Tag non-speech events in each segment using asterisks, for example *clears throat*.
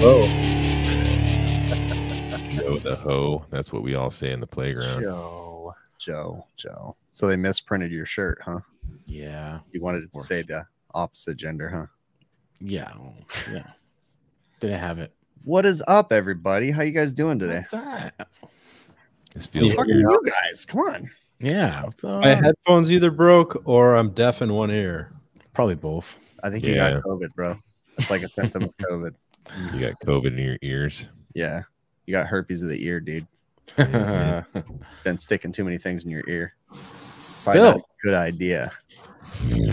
hoe. Oh, *laughs* Joe the hoe. That's what we all say in the playground. Joe, Joe, Joe. So they misprinted your shirt, huh? Yeah. You wanted to say the opposite gender, huh? Yeah. Yeah. Didn't have it. What is up, everybody? How you guys doing today? What's that? This feels Talking to you guys. Come on. Yeah. My headphones either broke or I'm deaf in one ear. Probably both. I think you Yeah. got COVID, bro. It's like a symptom of COVID. You got COVID in your ears. Yeah. You got herpes of the ear, dude. *laughs* Been sticking too many things in your ear. Probably not Bill. a good idea.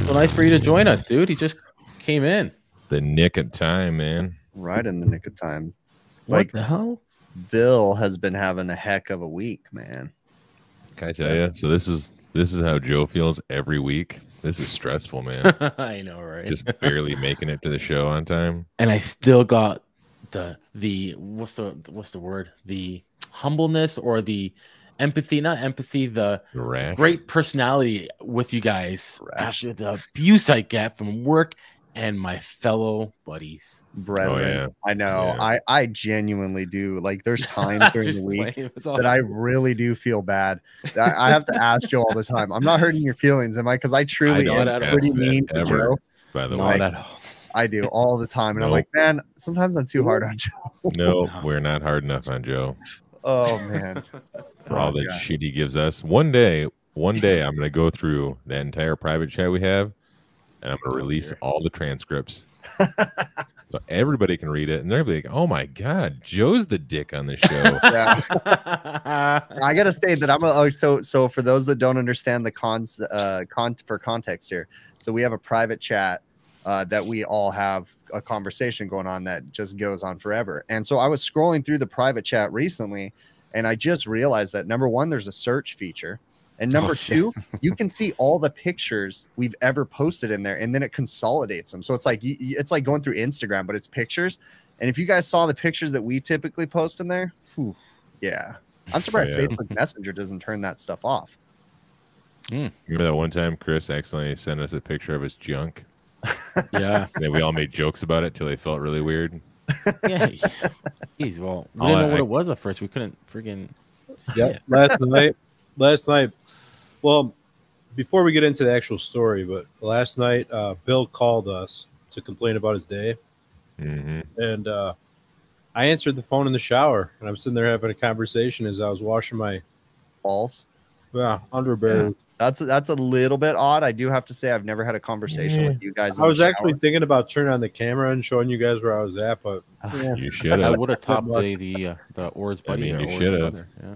so nice for you to join us, dude. He just came in. The nick of time, man. Right in the nick of time. What Like the hell? Bill has been having a heck of a week, man. Can I tell you? So this is this is how Joe feels every week. This is stressful, man. *laughs* I know, right? Just barely making it to the show on time. and I still got the the what's the what's the word? The humbleness or the empathy, not empathy, the rash. great personality with you guys Rash. after the abuse I get from work and my fellow buddies. Brethren. Oh, yeah. I know. Yeah. I, I genuinely do. Like there's *laughs* times during the week playing, it's all that I really do feel bad. I, I have to ask Joe all the time. I'm not hurting your feelings, am I? Because I truly don't am pretty mean to ever. Joe. By the not way, at all. I do all the time. And I'm like, man, sometimes I'm too hard on Joe. *laughs* no, No. we're not hard enough on Joe Oh man. *laughs* for all Oh, the God. shit he gives us. One day, one day, I'm gonna go through that entire private chat we have, and I'm gonna Oh, release dear. all the transcripts. *laughs* so everybody can read it, and they're gonna be like, "Oh my god, Joe's the dick on the show." *laughs* Yeah. I gotta say that I'm a, oh, so so for those that don't understand the cons uh con for context here. So we have a private chat uh, that we all have a conversation going on that just goes on forever. And so I was scrolling through the private chat recently, and I just realized that number one, there's a search feature, and number Oh, shit. two, you can see all the pictures we've ever posted in there, and then it consolidates them. So it's like y- y- it's like going through Instagram, but it's pictures. And if you guys saw the pictures that we typically post in there, whew, yeah, I'm surprised Yeah. Facebook Messenger doesn't turn that stuff off. Hmm. Remember that one time Chris accidentally sent us a picture of his junk, *laughs* yeah. and we all made jokes about it till they felt really weird. Yeah. *laughs* Jeez, well, we All didn't know I- what I- it was at first. We couldn't freaking Yeah, last night, last night. Well, before we get into the actual story, but last night, uh, Bill called us to complain about his day, hmm and uh, I answered the phone in the shower, and I'm sitting there having a conversation as I was washing my Balls. uh, underwear. That's that's a little bit odd. I do have to say I've never had a conversation with you guys. in I was the actually thinking about turning on the camera and showing you guys where I was at, but yeah, You should I would have topped much. the the uh, the Or's I buddy. mean, you should've. Yeah.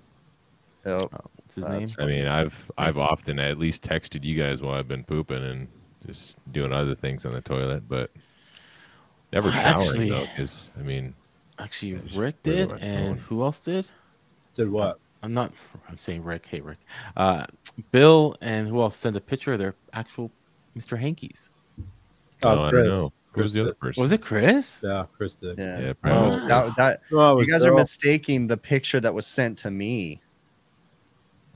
Oh, Uh, what's his That's name? I mean, I've I've often at least texted you guys while I've been pooping and just doing other things on the toilet, but never showering actually- though. Because I mean, Actually, I Rick it did, and phone. who else did? did what? I'm not. I'm saying Rick. Hey, Rick. Uh, Bill and who else sent a picture of their actual Mr. Hankies? oh, I Chris. don't know. Who's the other person? Was it Chris? Yeah, Chris did. yeah. Yeah, Oh, probably was that, Chris. that, No, it was you guys are mistaking the picture that was sent to me.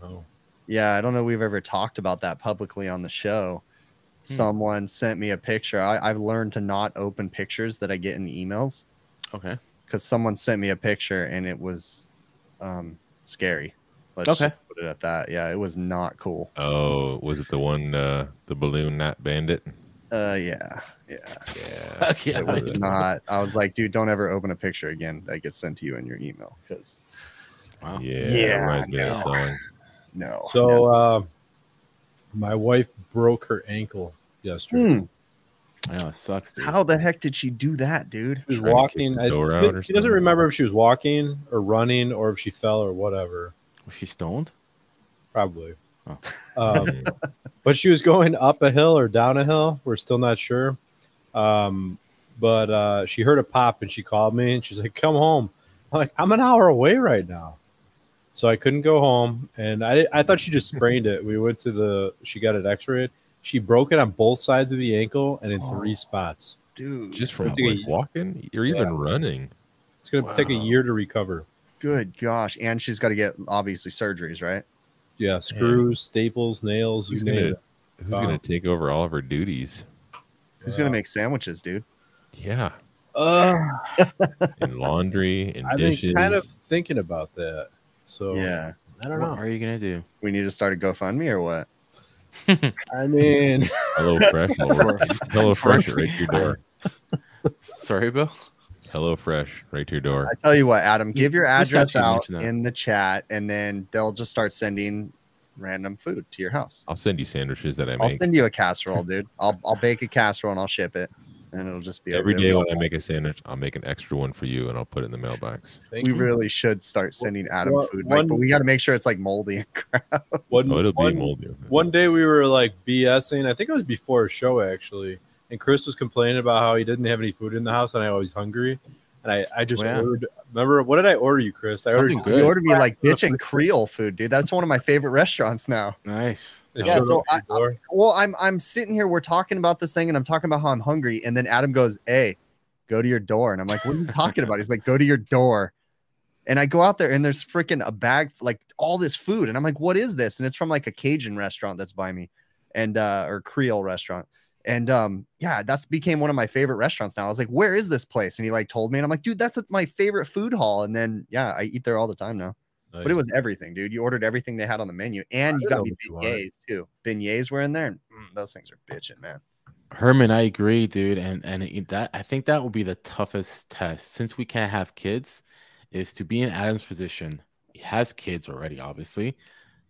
Oh. Yeah, I don't know. We've ever talked about that publicly on the show. Hmm. Someone sent me a picture. I, I've learned to not open pictures that I get in emails Okay. because someone sent me a picture and it was um, scary. Let's Okay. put it at that. Yeah, it was not cool. Oh, was it the one, uh, the balloon knot bandit? Uh, yeah, yeah. Yeah, *laughs* Okay. It was not. I was like, dude, don't ever open a picture again that gets sent to you in your email because Wow. yeah, Yeah, reminds me of that song. No. So, uh, my wife broke her ankle yesterday. I know it sucks, dude. how the heck did she do that, dude? She was Trying walking. I, she- she doesn't remember if she was walking or running or if she fell or whatever. Was she stoned? Probably. Oh. *laughs* Um, Mm. but she was going up a hill or down a hill. We're still not sure. Um, but uh, she heard a pop and she called me and she's like, "Come home." I'm like, "I'm an hour away right now," so I couldn't go home. And I I thought she just sprained it. We went to the. She got it X-rayed. She broke it on both sides of the ankle and in three Oh. spots. Dude, Just from Take a- like, walking or even running. It's gonna take a year to recover. good gosh. And she's got to get obviously surgeries, right? Yeah, screws, staples, nails. Who's name gonna it. Who's Wow. gonna take over all of her duties? Who's Yeah. gonna make sandwiches, dude? Yeah, Uh, and laundry and dishes. I've been kind of thinking about that. So Yeah. I don't What know. are you gonna do? We need to start a GoFundMe or what? *laughs* I mean, Hello Fresh. *laughs* Hello Fresh right to your door. *laughs* Sorry, Bill. Hello Fresh right to your door. I tell you what, Adam, give your address out in the chat, and then they'll just start sending random food to your house. I'll send you sandwiches that I make. I'll send you a casserole, dude. I'll I'll bake a casserole and I'll ship it, and it'll just be over every there. day We when I make a sandwich. I'll make an extra one for you and I'll put it in the mailbox. thank We you. really should start sending Adam one- food, like, but we got to make sure it's like moldy and crap. *laughs* one, Oh, it'll be one- moldy. One day we were like BSing. I think it was before a show actually, and Chris was complaining about how he didn't have any food in the house, and I was hungry, and I I just Oh, yeah. ordered. Remember what did I order you, Chris? I Something ordered. good. You ordered me like bitch and Creole food, dude. That's one of my favorite restaurants now. Nice. It Yeah, so the door. Well, I'm I'm sitting here, we're talking about this thing, and I'm talking about how I'm hungry, and then Adam goes, "Hey, go to your door," and I'm like, "What are you talking about?" He's like, "Go to your door," and I go out there, and there's freaking a bag, like all this food, and I'm like, "What is this?" And it's from like a Cajun restaurant that's by me, and uh, or Creole restaurant, and um, yeah, that's became one of my favorite restaurants now. I was like, "Where is this place?" And he like told me, and I'm like, "Dude, that's my favorite food hall," and then yeah, I eat there all the time now. But it was everything, dude. You ordered everything they had on the menu, and you got me know what beignets too. Beignets were in there, and mm, those things are bitching, man. Herman, I agree, dude, and and that I think that will be the toughest test since we can't have kids, is to be in Adam's position. He has kids already, obviously.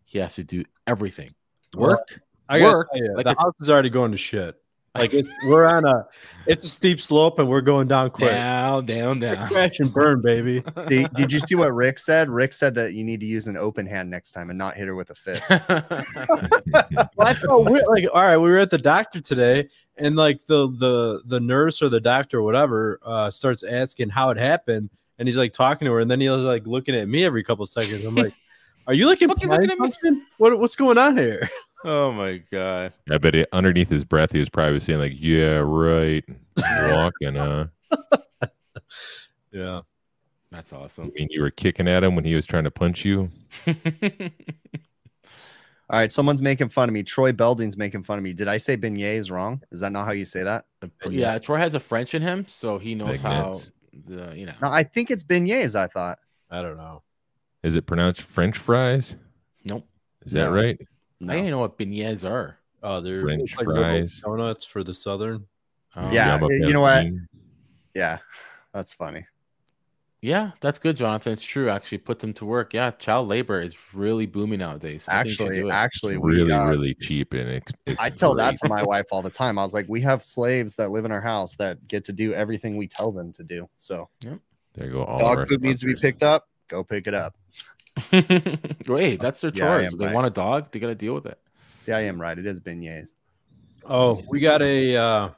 He has to do everything. Well, Work. I work, you, like the a- house is already going to shit. Like it, we're on a, it's a steep slope, and we're going down quick. Down, down, down. Crash and burn, baby. *laughs* See, did you see what Rick said? Rick said that you need to use an open hand next time and not hit her with a fist. *laughs* Well, I thought we like all right. We were at the doctor today, and like the the the nurse or the doctor or whatever uh, starts asking how it happened, and he's like talking to her, and then he was like looking at me every couple seconds. I'm like, *laughs* "Are you like Fucking looking at me. What what's going on here?" Oh my god. I bet it, underneath his breath, he was probably saying like, "Yeah, right." *laughs* Walking, uh. Yeah, That's awesome. I awesome. mean, you were kicking at him when he was trying to punch you. *laughs* All right, someone's making fun of me. Troy Belding's making fun of me. Did I say beignets wrong? Is that not how you say that? yeah, Troy has a French in him, so he knows Magnets. how the you know. No, I think it's beignets. I thought. I don't know. Is it pronounced French fries? Nope. Is that No. right? I didn't even know what beignets are. Oh, they're French like fries. donuts for the southern. Oh. Yeah, Jamba you know what? Pepperoni. Yeah, that's funny. Yeah, that's good, Jonathan. It's true. Actually, put them to work. Yeah, child labor is really booming nowadays. I think you should Actually, do actually, It's we, really, uh, really cheap and it's, it's I tell that to my *laughs* wife all the time. I was like, we have slaves that live in our house that get to do everything we tell them to do. So, yep. There you go all dog food needs to be picked up. Go pick it up. Wait, *laughs* that's their Yeah, chores. they right. want a dog, they got to deal with it. See, I am right. It is beignets. Oh, we got a uh,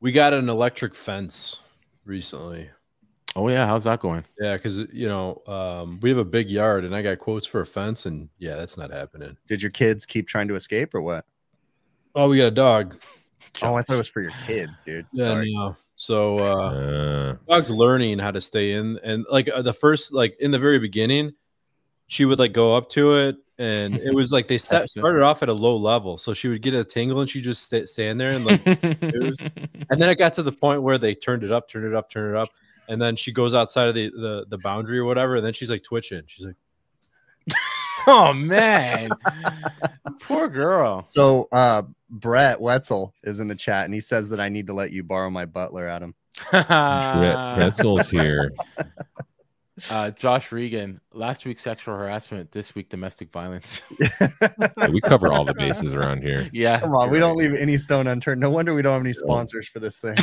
we got an electric fence recently. Oh yeah, how's that going? Yeah, because you know um, we have a big yard, and I got quotes for a fence, and yeah, that's not happening. Did your kids keep trying to escape or what? Oh, we got a dog. Oh, I thought it was for your kids, dude. Yeah, Sorry. no. So uh, Uh, dog's learning how to stay in, and like uh, the first, like in the very beginning, she would like go up to it, and it was like they *laughs* set started off at a low level, so she would get a tingle, and she just sta stand there and like *laughs* and then it got to the point where they turned it up, turned it up, turned it up, and then she goes outside of the the, the boundary or whatever, and then she's like twitching. She's like, *laughs* oh man, poor girl. So, uh, Brett Wetzel is in the chat and he says that I need to let you borrow my butler, Adam. Brett *laughs* Wetzel's here. *laughs* uh, Josh Regan. Last week sexual harassment. This week domestic violence. *laughs* Yeah, we cover all the bases around here. yeah, Come on, we don't leave any stone unturned. No wonder we don't have any sponsors for this thing.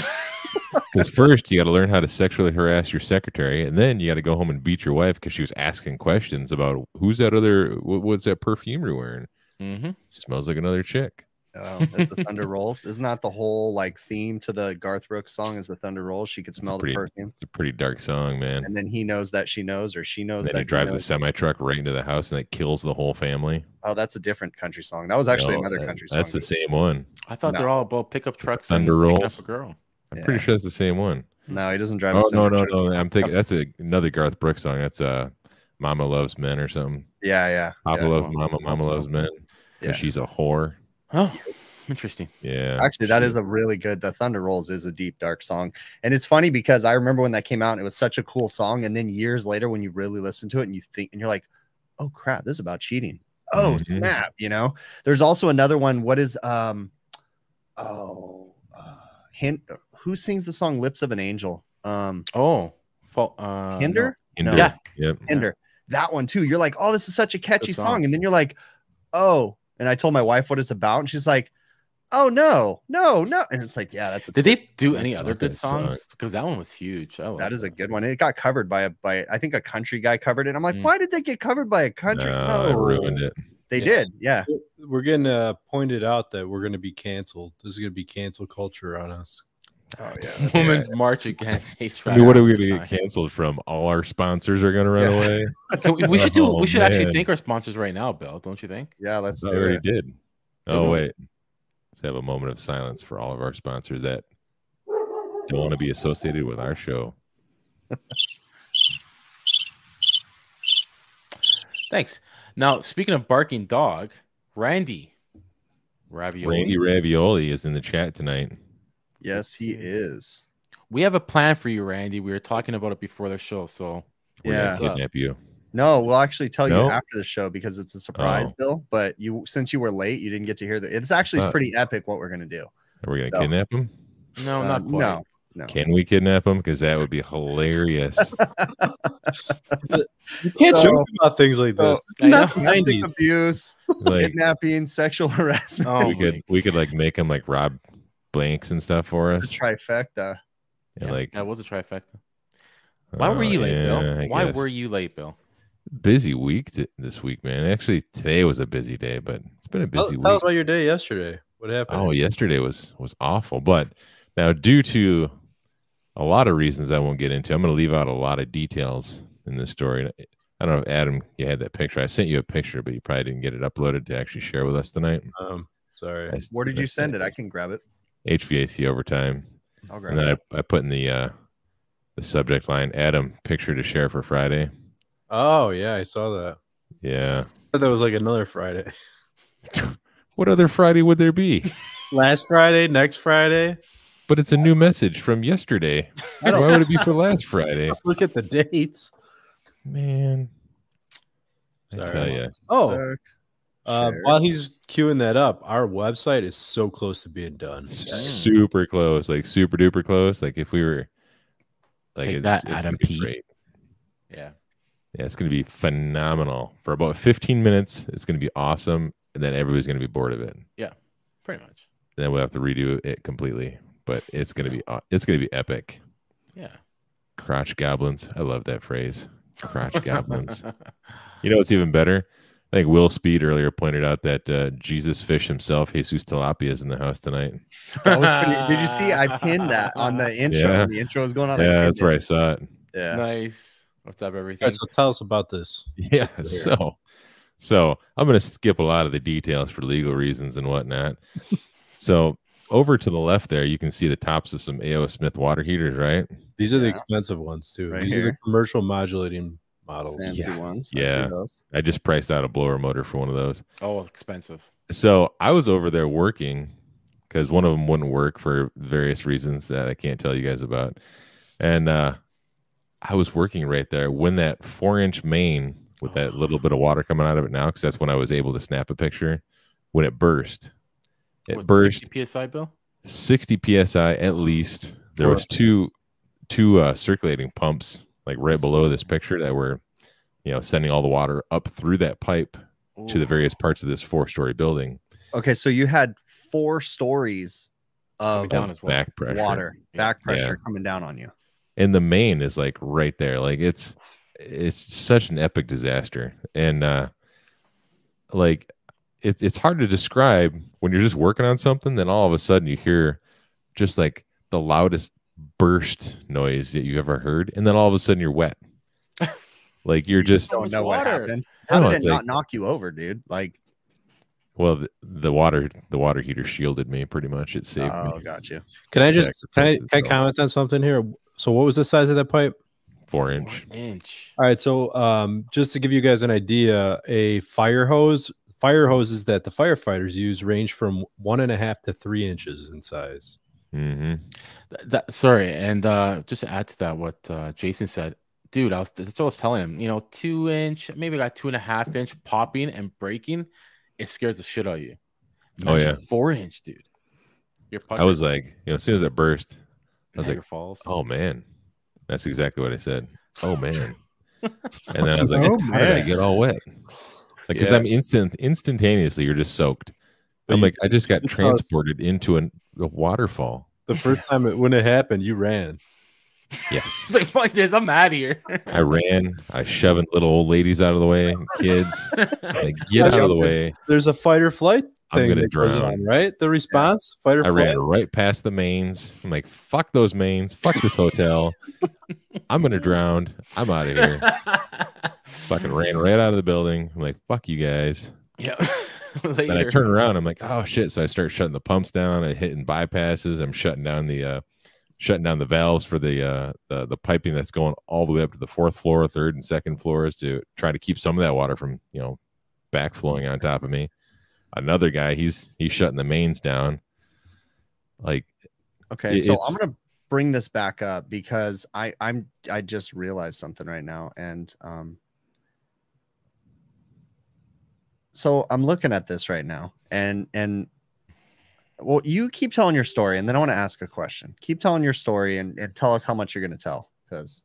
Because first you got to learn how to sexually harass your secretary, and then you got to go home and beat your wife because she was asking questions about who's that other, what, what's that perfume you're wearing? Mm-hmm. smells like another chick. Um, as the thunder *laughs* rolls, isn't that the whole like theme to the Garth Brooks song? As the thunder rolls, she could a smell the perfume, It's a pretty dark song, man. and then he knows that she knows, or she knows then that he drives a knows. semi truck right into the house and it kills the whole family. Oh, that's a different country song. That was actually No, another that- country song. That's the same one. I thought they're all about pickup trucks Thunder and rolls. up a girl. I'm Yeah. pretty sure that's the same one. No, he doesn't drive. a Oh no, no, truck. no! I'm thinking *laughs* that's a, another Garth Brooks song. That's uh, "Mama Loves Men" or something. Yeah, yeah. Papa yeah. loves Mama, Mama loves men. Yeah. Because she's a whore. Oh, Interesting. Yeah. Actually, that is a really good. The Thunder Rolls is a deep, dark song, and it's funny because I remember when that came out, it was such a cool song. And then years later, when you really listen to it, and you think, and you're like, "Oh crap, this is about cheating." Oh Mhm. snap! You know. There's also another one. What is um? Oh, uh, hint. Who sings the song "Lips of an Angel"? Um, Oh, fault. Uh, Hinder. Hinder. Yeah. Yep. Hinder. That one too. You're like, oh, this is such a catchy song. song. and then you're like, oh. And I told my wife what it's about, and she's like, oh no, no, no. And it's like, yeah, that's a Did they do any other good songs? Because that one was huge. I love That is a good one. It got covered by a by I think a country guy covered it. I'm like, Mm. why did they get covered by a country? No, No, I ruined it. They Yeah. did. Yeah. We're getting uh, pointed out that we're going to be canceled. This is going to be cancel culture on us. Oh yeah. *laughs* Women's March *laughs* against hate I mean, what are we going to get canceled from? All our sponsors are going to run Yeah. away. *laughs* Can we, we should do. Oh, we should actually thank our sponsors right now, Bill. Don't you think? Yeah, let's I do already it. did. Good Oh one. wait, let's have a moment of silence for all of our sponsors that don't want to be associated with our show. Thanks. Now, speaking of barking dog, Randy Ravioli. Randy Ravioli is in the chat tonight. Yes, he is. We have a plan for you, Randy. We were talking about it before the show, so We're Yeah. gonna kidnap you. No, we'll actually tell No? you after the show because it's a surprise, Oh. Bill. But you since you were late, you didn't get to hear the it's actually Uh, pretty epic what we're gonna do. Are we gonna So- kidnap him? no, Uh, not quite. no, no. Can we kidnap him? Because that would be hilarious. *laughs* You can't So- joke about things like this. I *laughs* know. Not the Domestic abuse, like kidnapping, sexual *laughs* harassment, Oh, we could we could like make him like rob blanks and stuff for us. trifecta. And Yeah, like that was a trifecta. Why were uh, you late, yeah, Bill? I Why guess. were you late, Bill? busy week t- this week, man? Actually, today was a busy day, but it's been a busy tell week. us about your day yesterday. What happened? Oh, yesterday was was awful. But now, due to a lot of reasons I won't get into, I'm going to leave out a lot of details in this story. I don't know if Adam, you had that picture. I sent you a picture, but you probably didn't get it uploaded to actually share with us tonight. Um, sorry. I- Where did I you send it? I can grab it. HVAC overtime, I'll grab and then. I, I put in the uh, the subject line Adam picture to share for Friday. Oh yeah, I saw that. Yeah. I thought that was like another Friday. *laughs* What other Friday would there be? Last Friday, next Friday. But it's a new message from yesterday. *laughs* I Why would it be for last Friday? *laughs* Look at the dates. Man. I Sorry. tell you. Oh, Sec, uh, share. while he's queuing that up, our website is so close to being done. super close, like super duper close. Like if we were like Take it's, that, it's Adam P. great. Yeah. Yeah, it's gonna be phenomenal. For about 15 minutes, it's gonna be awesome, and then everybody's gonna be bored of it. Yeah, pretty much. then we'll have to redo it completely. But it's gonna be it's gonna be epic. Yeah. Crotch goblins. I love that phrase. Crotch *laughs* goblins. *laughs* You know what's even better? I think Will Speed earlier pointed out that uh, Jesus Fish himself, Jesus Tilapia, is in the house tonight. That was pretty, did you see? I pinned that on the *laughs* intro. Yeah. The intro was going on. Yeah, that's it. where I saw it. Yeah. Nice. What's up, All everything? right, so tell us about this. Yeah. So, so I'm going to skip a lot of the details for legal reasons and whatnot. *laughs* so, over to the left there, you can see the tops of some AO Smith water heaters, right? These are the expensive ones too. Right These are the commercial modulating models. Fancy Yeah. ones. I see Yeah. those. I just priced out a blower motor for one of those. oh, expensive. So, I was over there working because one of them wouldn't work for various reasons that I can't tell you guys about. And uh, I was working right there when that four inch main with that little bit of water coming out of it now, because that's when I was able to snap a picture when it burst. It What's burst 60 psi, Bill? 60 psi at least. There was two two uh, circulating pumps like right below this picture that we're you know, sending all the water up through that pipe to the various parts of this four story building. Okay, so you had four stories of down as well. Back pressure. water, back pressure Yeah. coming down on you. and the main is like right there like it's it's such an epic disaster and uh like it's it's hard to describe when you're just working on something then all of a sudden you hear just like the loudest burst noise that you ever heard and then all of a sudden you're wet *laughs* like you're You just don't much know what happened. How No, did it like- not knock you over, dude? Like, well the, the water the water heater shielded me pretty much it saved oh, me got you. Can I just can I, can I comment on something here? So, what was the size of that pipe? four inch Four inch. All right, so um, just to give you guys an idea, a fire hose fire hoses that the firefighters use range from one and a half to three inches in size. Hmm Th- that, sorry, and uh, just to add to that, what uh, Jason said, dude, I was that's what I was telling him. You know, two inch, maybe like two and a half inch popping and breaking, it scares the shit out of you. Oh, yeah. four inch, dude. Your I was like, you know, as soon as it burst, I was like, falls. oh man, that's exactly what I said. Oh man, *laughs* and then I was like, Oh, how did I get all wet? Like, because Yeah. I'm instant, instantaneously, you're just soaked. But I'm you- like, I just got because- transported into an, a waterfall. The first time it when it happened, you ran. Yes. *laughs* It's like, fuck this, I'm out of here. *laughs* I ran. I shoving little old ladies out of the way, kids. Like, get out of the way. There's a fight or flight I'm thing gonna that goes drown. on, right? The response, fight or I flight. ran right past the mains. I'm like, fuck those mains. Fuck this hotel. I'm gonna drown. I'm out of here. *laughs* Fucking ran right out of the building. I'm like, fuck you guys. yeah. *laughs* Then I turn around. I'm like, oh shit. So I start shutting the pumps down. I hitting bypasses. I'm shutting down the uh shutting down the valves for the uh the, the piping that's going all the way up to the fourth floor, third and second floors to try to keep some of that water from, you know, back flowing on top of me. Another guy, he's he's shutting the mains down. Like Okay, so I'm gonna bring this back up because I I'm I just realized something right now, and um, so I'm looking at this right now, and and well, you keep telling your story, and then I want to ask a question. Keep telling your story, and, and tell us how much you're gonna tell, because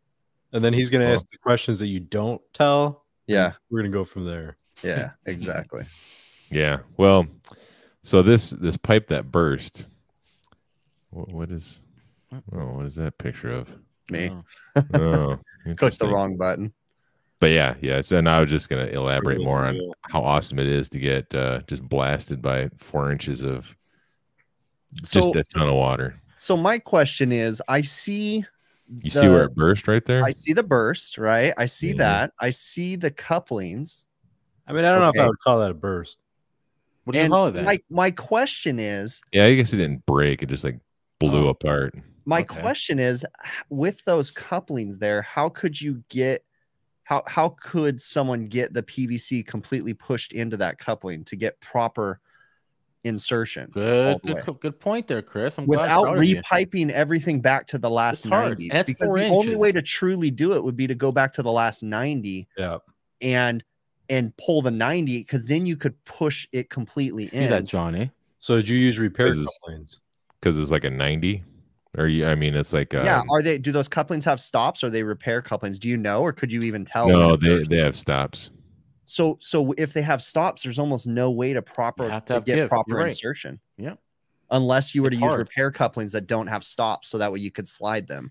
And then he's gonna Well- ask the questions that you don't tell. yeah, We're gonna go from there. yeah, exactly. *laughs* Yeah. Well, so this this pipe that burst. What, what is? Oh, what is that picture of? Me Oh. Oh, *laughs* clicked the wrong button. But yeah, yeah. So now I was just gonna elaborate more on how awesome it is to get uh, just blasted by four inches of just So- a ton of water. So my question is, I see. You see where it burst right there? I see the burst, right? I see Mhm. that. I see the couplings. I mean, I don't know if I would call that a burst. What do you call it then? my my question is, yeah, I guess it didn't break. It just like blew Oh. apart. my Okay. question is, with those couplings there, how could you get how how could someone get the PVC completely pushed into that coupling to get proper insertion Good, good, good point there, Chris. I'm without proud of you. repiping everything back to the last It's 90 that's because four the only way to truly do it would be to go back to the last 90 Yeah. and and pull the 90 because then you could push it completely See in that, Johnny? So did you use repair This couplings? because it's like a 90 or you i mean it's like um, yeah are they do those couplings have stops or they repair couplings do you know or could you even tell no they, they have stops so so if they have stops there's almost no way to proper have to to, have get give. proper right. insertion Yeah. unless you were It's to use repair couplings that don't have stops so that way you could slide them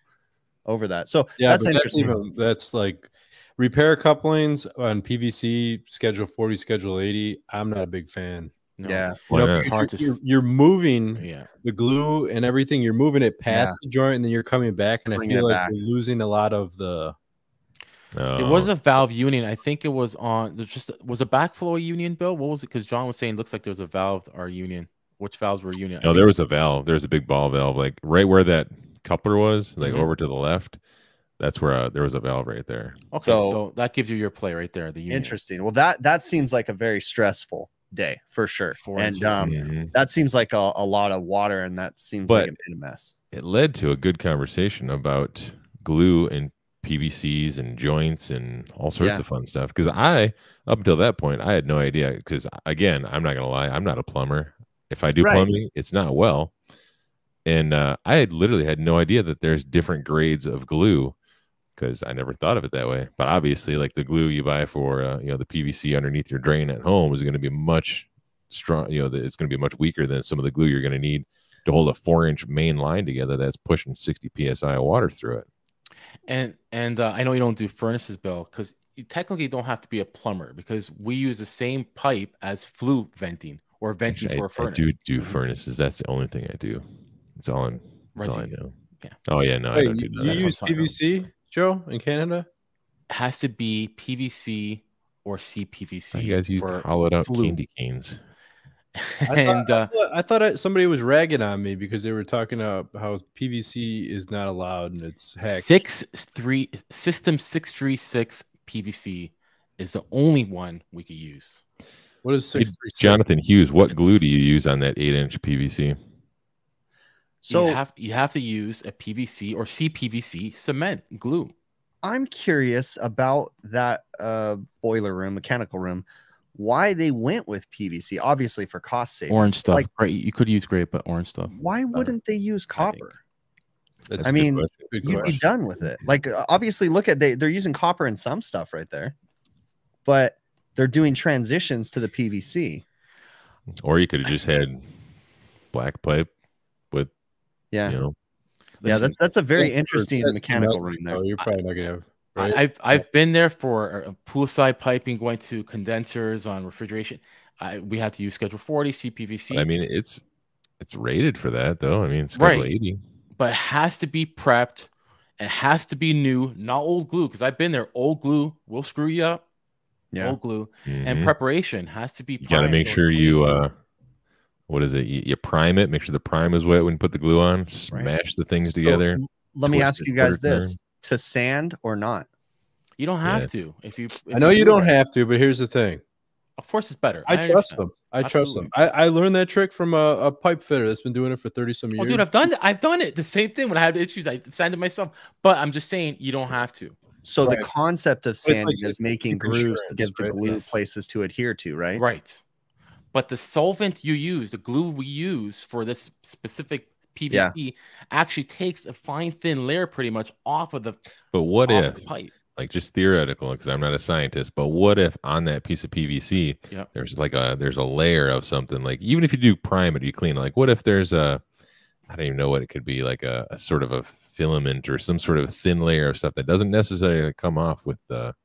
over that so Yeah, that's but interesting even, that's like repair couplings on PVC Schedule 40, Schedule 80. I'm not a big fan. No. yeah you know, it's hard to... You're, s- you're moving Yeah. the glue and everything. You're moving it past the joint, and then you're coming back, and Bringing I feel like back. you're losing a lot of the. It was a valve union. I think it was on there's just was a backflow union bill. What was it? Because John was saying it looks like there was a valve or union. Which valves were union? I no there was a valve there was a big ball valve like right where that coupler was like Mhm. over to the left that's where uh, there was a valve right there Okay, So- so, that gives you your play right there. The union. interesting well that that seems like a very stressful day for sure Four and inches, um yeah. Mhm. that seems like a, a lot of water and that seems But- like it a mess it led to a good conversation about glue and PVCs and joints and all sorts Yeah. of fun stuff. Because I, up until that point, I had no idea. Because again, I'm not gonna lie, I'm not a plumber. If I do Right. plumbing, it's not well. And uh, I had literally had no idea that there's different grades of glue because I never thought of it that way. But obviously, like the glue you buy for uh, you know the PVC underneath your drain at home is going to be much strong. You know, the- it's going to be much weaker than some of the glue you're going to need to hold a four inch main line together that's pushing 60 psi of water through it. And and uh, I know you don't do furnaces, Bill, because you technically don't have to be a plumber because we use the same pipe as flue venting or venting Actually, for a I, I furnace. I do do furnaces. That's the only thing I do. It's all I'm. That's all I know. Yeah. Oh yeah, no, I don't do you, none you use That's what PVC, Joe, in Canada? Has to be PVC or CPVC. You guys used hollowed out flue. candy canes. I and thought, I uh, thought, I thought I- somebody was ragging on me because they were talking about how PVC is not allowed and it's hacked. six three system six three six PVC is the only one we could use. What is Hey, six three six? Jonathan Hughes, what It's- glue do you use on that eight inch PVC? So you have you have to use a PVC or CPVC cement glue. I'm curious about that uh, boiler room, mechanical room. Why they went with PVC? Obviously for cost savings. Orange stuff. Like, right. You could use gray, but orange stuff. why wouldn't they use I copper? That's I a good mean, question. You'd be done with it. Like uh, obviously, look at they they're using copper in some stuff right there, but they're doing transitions to the PVC. or you could have just had black pipe with, Yeah, you know, yeah. That's that's a very That's interesting that's mechanical room there. though. You're probably not gonna have. Right? I've I've been there for poolside piping, going to condensers on refrigeration. I, we have to use Schedule 40 CPVC, I mean, it's it's rated for that though. I mean, it's Schedule Right. 80. but it has to be prepped. It has to be new, not old glue. Because I've been there. Old glue will screw you up. Yeah, Old glue and Mhm. preparation has to be. you got to make sure you uh what is it? You, you prime it, make sure the prime is wet when you put the glue on, smash the things So, together. l- let me ask you guys it there. this: to sand or not? You don't have Yeah. to. If you, if I know you do it don't right. have to, but here's the thing. Of course, it's better. I, trust them. I trust them. I, I learned that trick from a, a pipe fitter that's been doing it for thirty some Oh, years. dude, I've done it. I've done it. The same thing when I had issues. I sanded myself. But I'm just saying, you don't have to. So the concept of But it's like sanding is making grooves to insurance, give the glue Yes. places to adhere to, right? Right. But the solvent you use, the glue we use for this specific PVC, actually takes a fine, thin layer pretty much off of the, But what if the pipe. like just theoretical because I'm not a scientist, but what if on that piece of PVC Yep. there's like a there's a layer of something like even if you do prime it, you clean. Like what if there's a I don't even know what it could be like a, a sort of a filament or some sort of thin layer of stuff that doesn't necessarily come off with the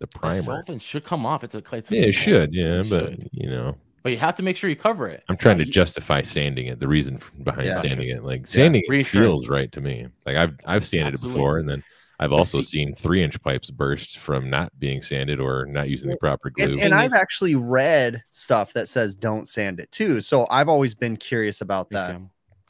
the primer. The solvent should come off. It's a, it's a Yeah, it should. Yeah, It but should. you know, but you have to make sure you cover it. I'm trying to you- justify sanding it. The reason behind Yeah. sanding it, like sanding it feels right to me. Like I've I've sanded Absolutely. it before, and then I've also see- seen three inch pipes burst from not being sanded or not using the proper glue. And, and I've actually read stuff that says don't sand it too. So I've always been curious about Thanks, that.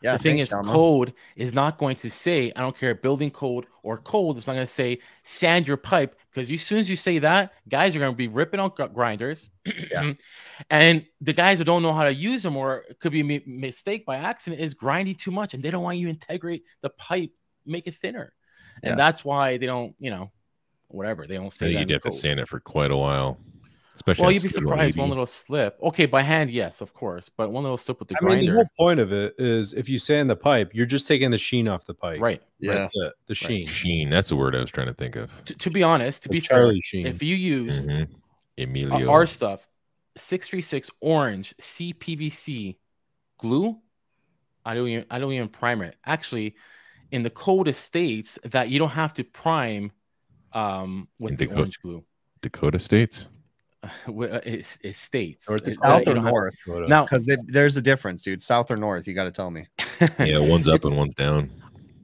Sam. Yeah, the thing thanks, is, Alma. code is not going to say, I don't care, building code or code, it's not going to say sand your pipe because as soon as you say that, guys are going to be ripping out gr- grinders. *clears throat* and the guys who don't know how to use them or it could be a mistake by accident is grinding too much and they don't want you to integrate the pipe, make it thinner. And Yeah. that's why they don't, you know, whatever, they don't say think that. You'd have to code. sand it for quite a while. Especially Well, you'd be surprised one little slip. Okay, by hand, yes, of course, but one little slip with the I mean, the whole point of it is if you sand the pipe, you're just taking the sheen off the pipe. right? Yeah. That's it. The sheen. Sheen. That's the word I was trying to think of. To, to be honest, to The be fair, Charlie Sheen. if you use Mhm. uh, Emilio. our stuff 636 orange cpvc glue i don't even i don't even primer it actually in the code it states that you don't have to prime um with In the the orange glue Dakota States. *laughs* Wi- uh, it, it states North it- South or don't have- north? Now Because there's a difference, dude. South or north? You got to tell me. Yeah, one's up and one's down.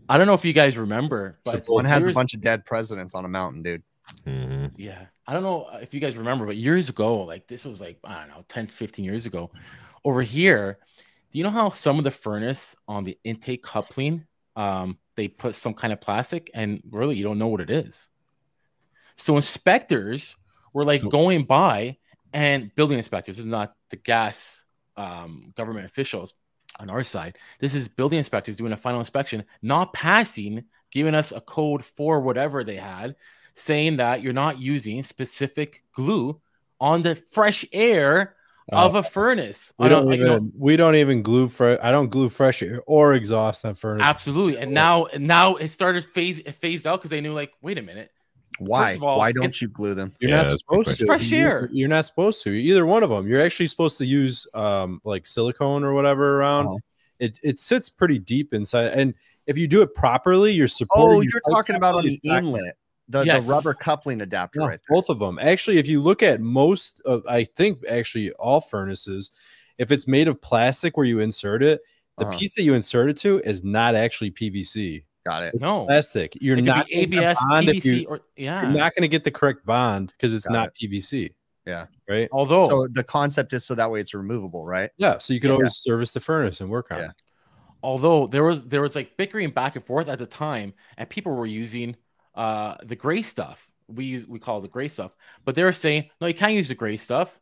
i don't know if you guys remember but One has a bunch of dead presidents on a mountain, dude. hmm Yeah. I don't know if you guys remember, but years ago, like this was like, I don't know, 10, 15 years ago, over here, do you know how some of the furnace on the intake coupling, um, they put some kind of plastic and really you don't know what it is. So inspectors were like So- going by and building inspectors, this is not the gas um, government officials on our side. This is building inspectors doing a final inspection, not passing, giving us a code for whatever they had, saying that you're not using specific glue on the fresh air of Uh, a furnace. we I don't even you know, we don't even glue fresh. I don't glue fresh air or exhaust on furnace. absolutely. And now, now it started phase it phased out because they knew, like, wait a minute, Why? all, Why don't you glue them? You're Yeah, not that's a good supposed to. Fresh You're- air. You're not supposed to. Either one of them. You're actually supposed to use um like silicone or whatever around. Uh-huh. It it sits pretty deep inside, and if you do it properly, you're supporting. Oh, you're pipe talking about on the it's inlet, the, Yes. the rubber coupling adapter No, right there. both of them. Actually, if you look at most of, I think actually all furnaces, if it's made of plastic where you insert it, the Uh-huh. piece that you insert it to is not actually PVC. Got it. It's No. plastic. You're it not be gonna get ABS, PVC, you- or yeah. You're not going to get the correct bond because it's Got not PVC. Yeah. Right. Although, So the concept is so that way it's removable, right? Yeah. So you can Yeah. always service the furnace and work on Yeah. it. although there was there was like bickering back and forth at the time, and people were using uh the gray stuff. We use we call it the gray stuff, but they were saying no, you can't use the gray stuff.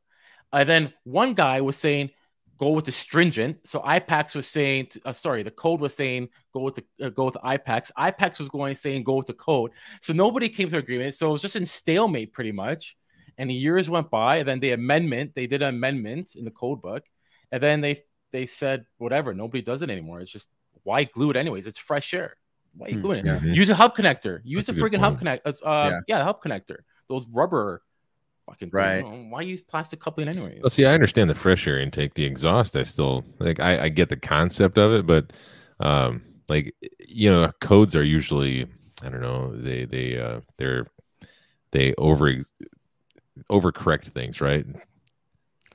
And then one guy was saying go with the stringent. So IPEX was saying, uh, sorry, the code was saying go with the uh, go with the IPEX. IPEX was going saying go with the code. So nobody came to agreement. So it was just in stalemate pretty much. And years went by, and then the amendment they did an amendment in the code book, and then they they said whatever. Nobody does it anymore. It's just why glue it anyways? It's fresh air. Why are you Hmm, gluing it? yeah. Use a hub connector. Use That's a a freaking hub connect. It's, uh, Yeah. yeah. the hub connector. Those rubber fucking things. Right. Why use plastic coupling anyways? Well, see, I understand the fresh air intake, the exhaust. I still like. I, I get the concept of it, but um, like you know, codes are usually I don't know. They they uh they're they over overcorrect things, right?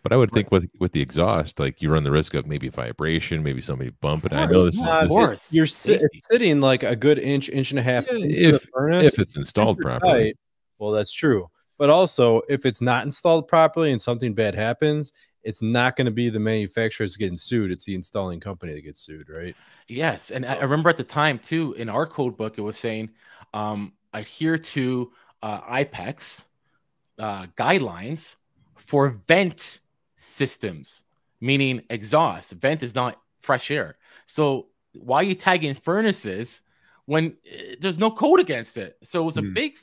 But I would think with with the exhaust, like you run the risk of maybe vibration, maybe somebody bumping. I know course, this is, yeah, of this is course. You're si- it's sitting like a good inch, inch and a half Yeah, into if- the furnace. if it's installed properly. tight, well, that's true. But also, if it's not installed properly and something bad happens, it's not going to be the manufacturer that's getting sued. It's the installing company that gets sued, right? Yes, and I remember at the time too in our code book it was saying um, adhere to uh, IPEX uh, guidelines for vent systems, meaning exhaust. Vent is not fresh air. So why are you tagging furnaces when uh, there's no code against it? So it was a Hmm. big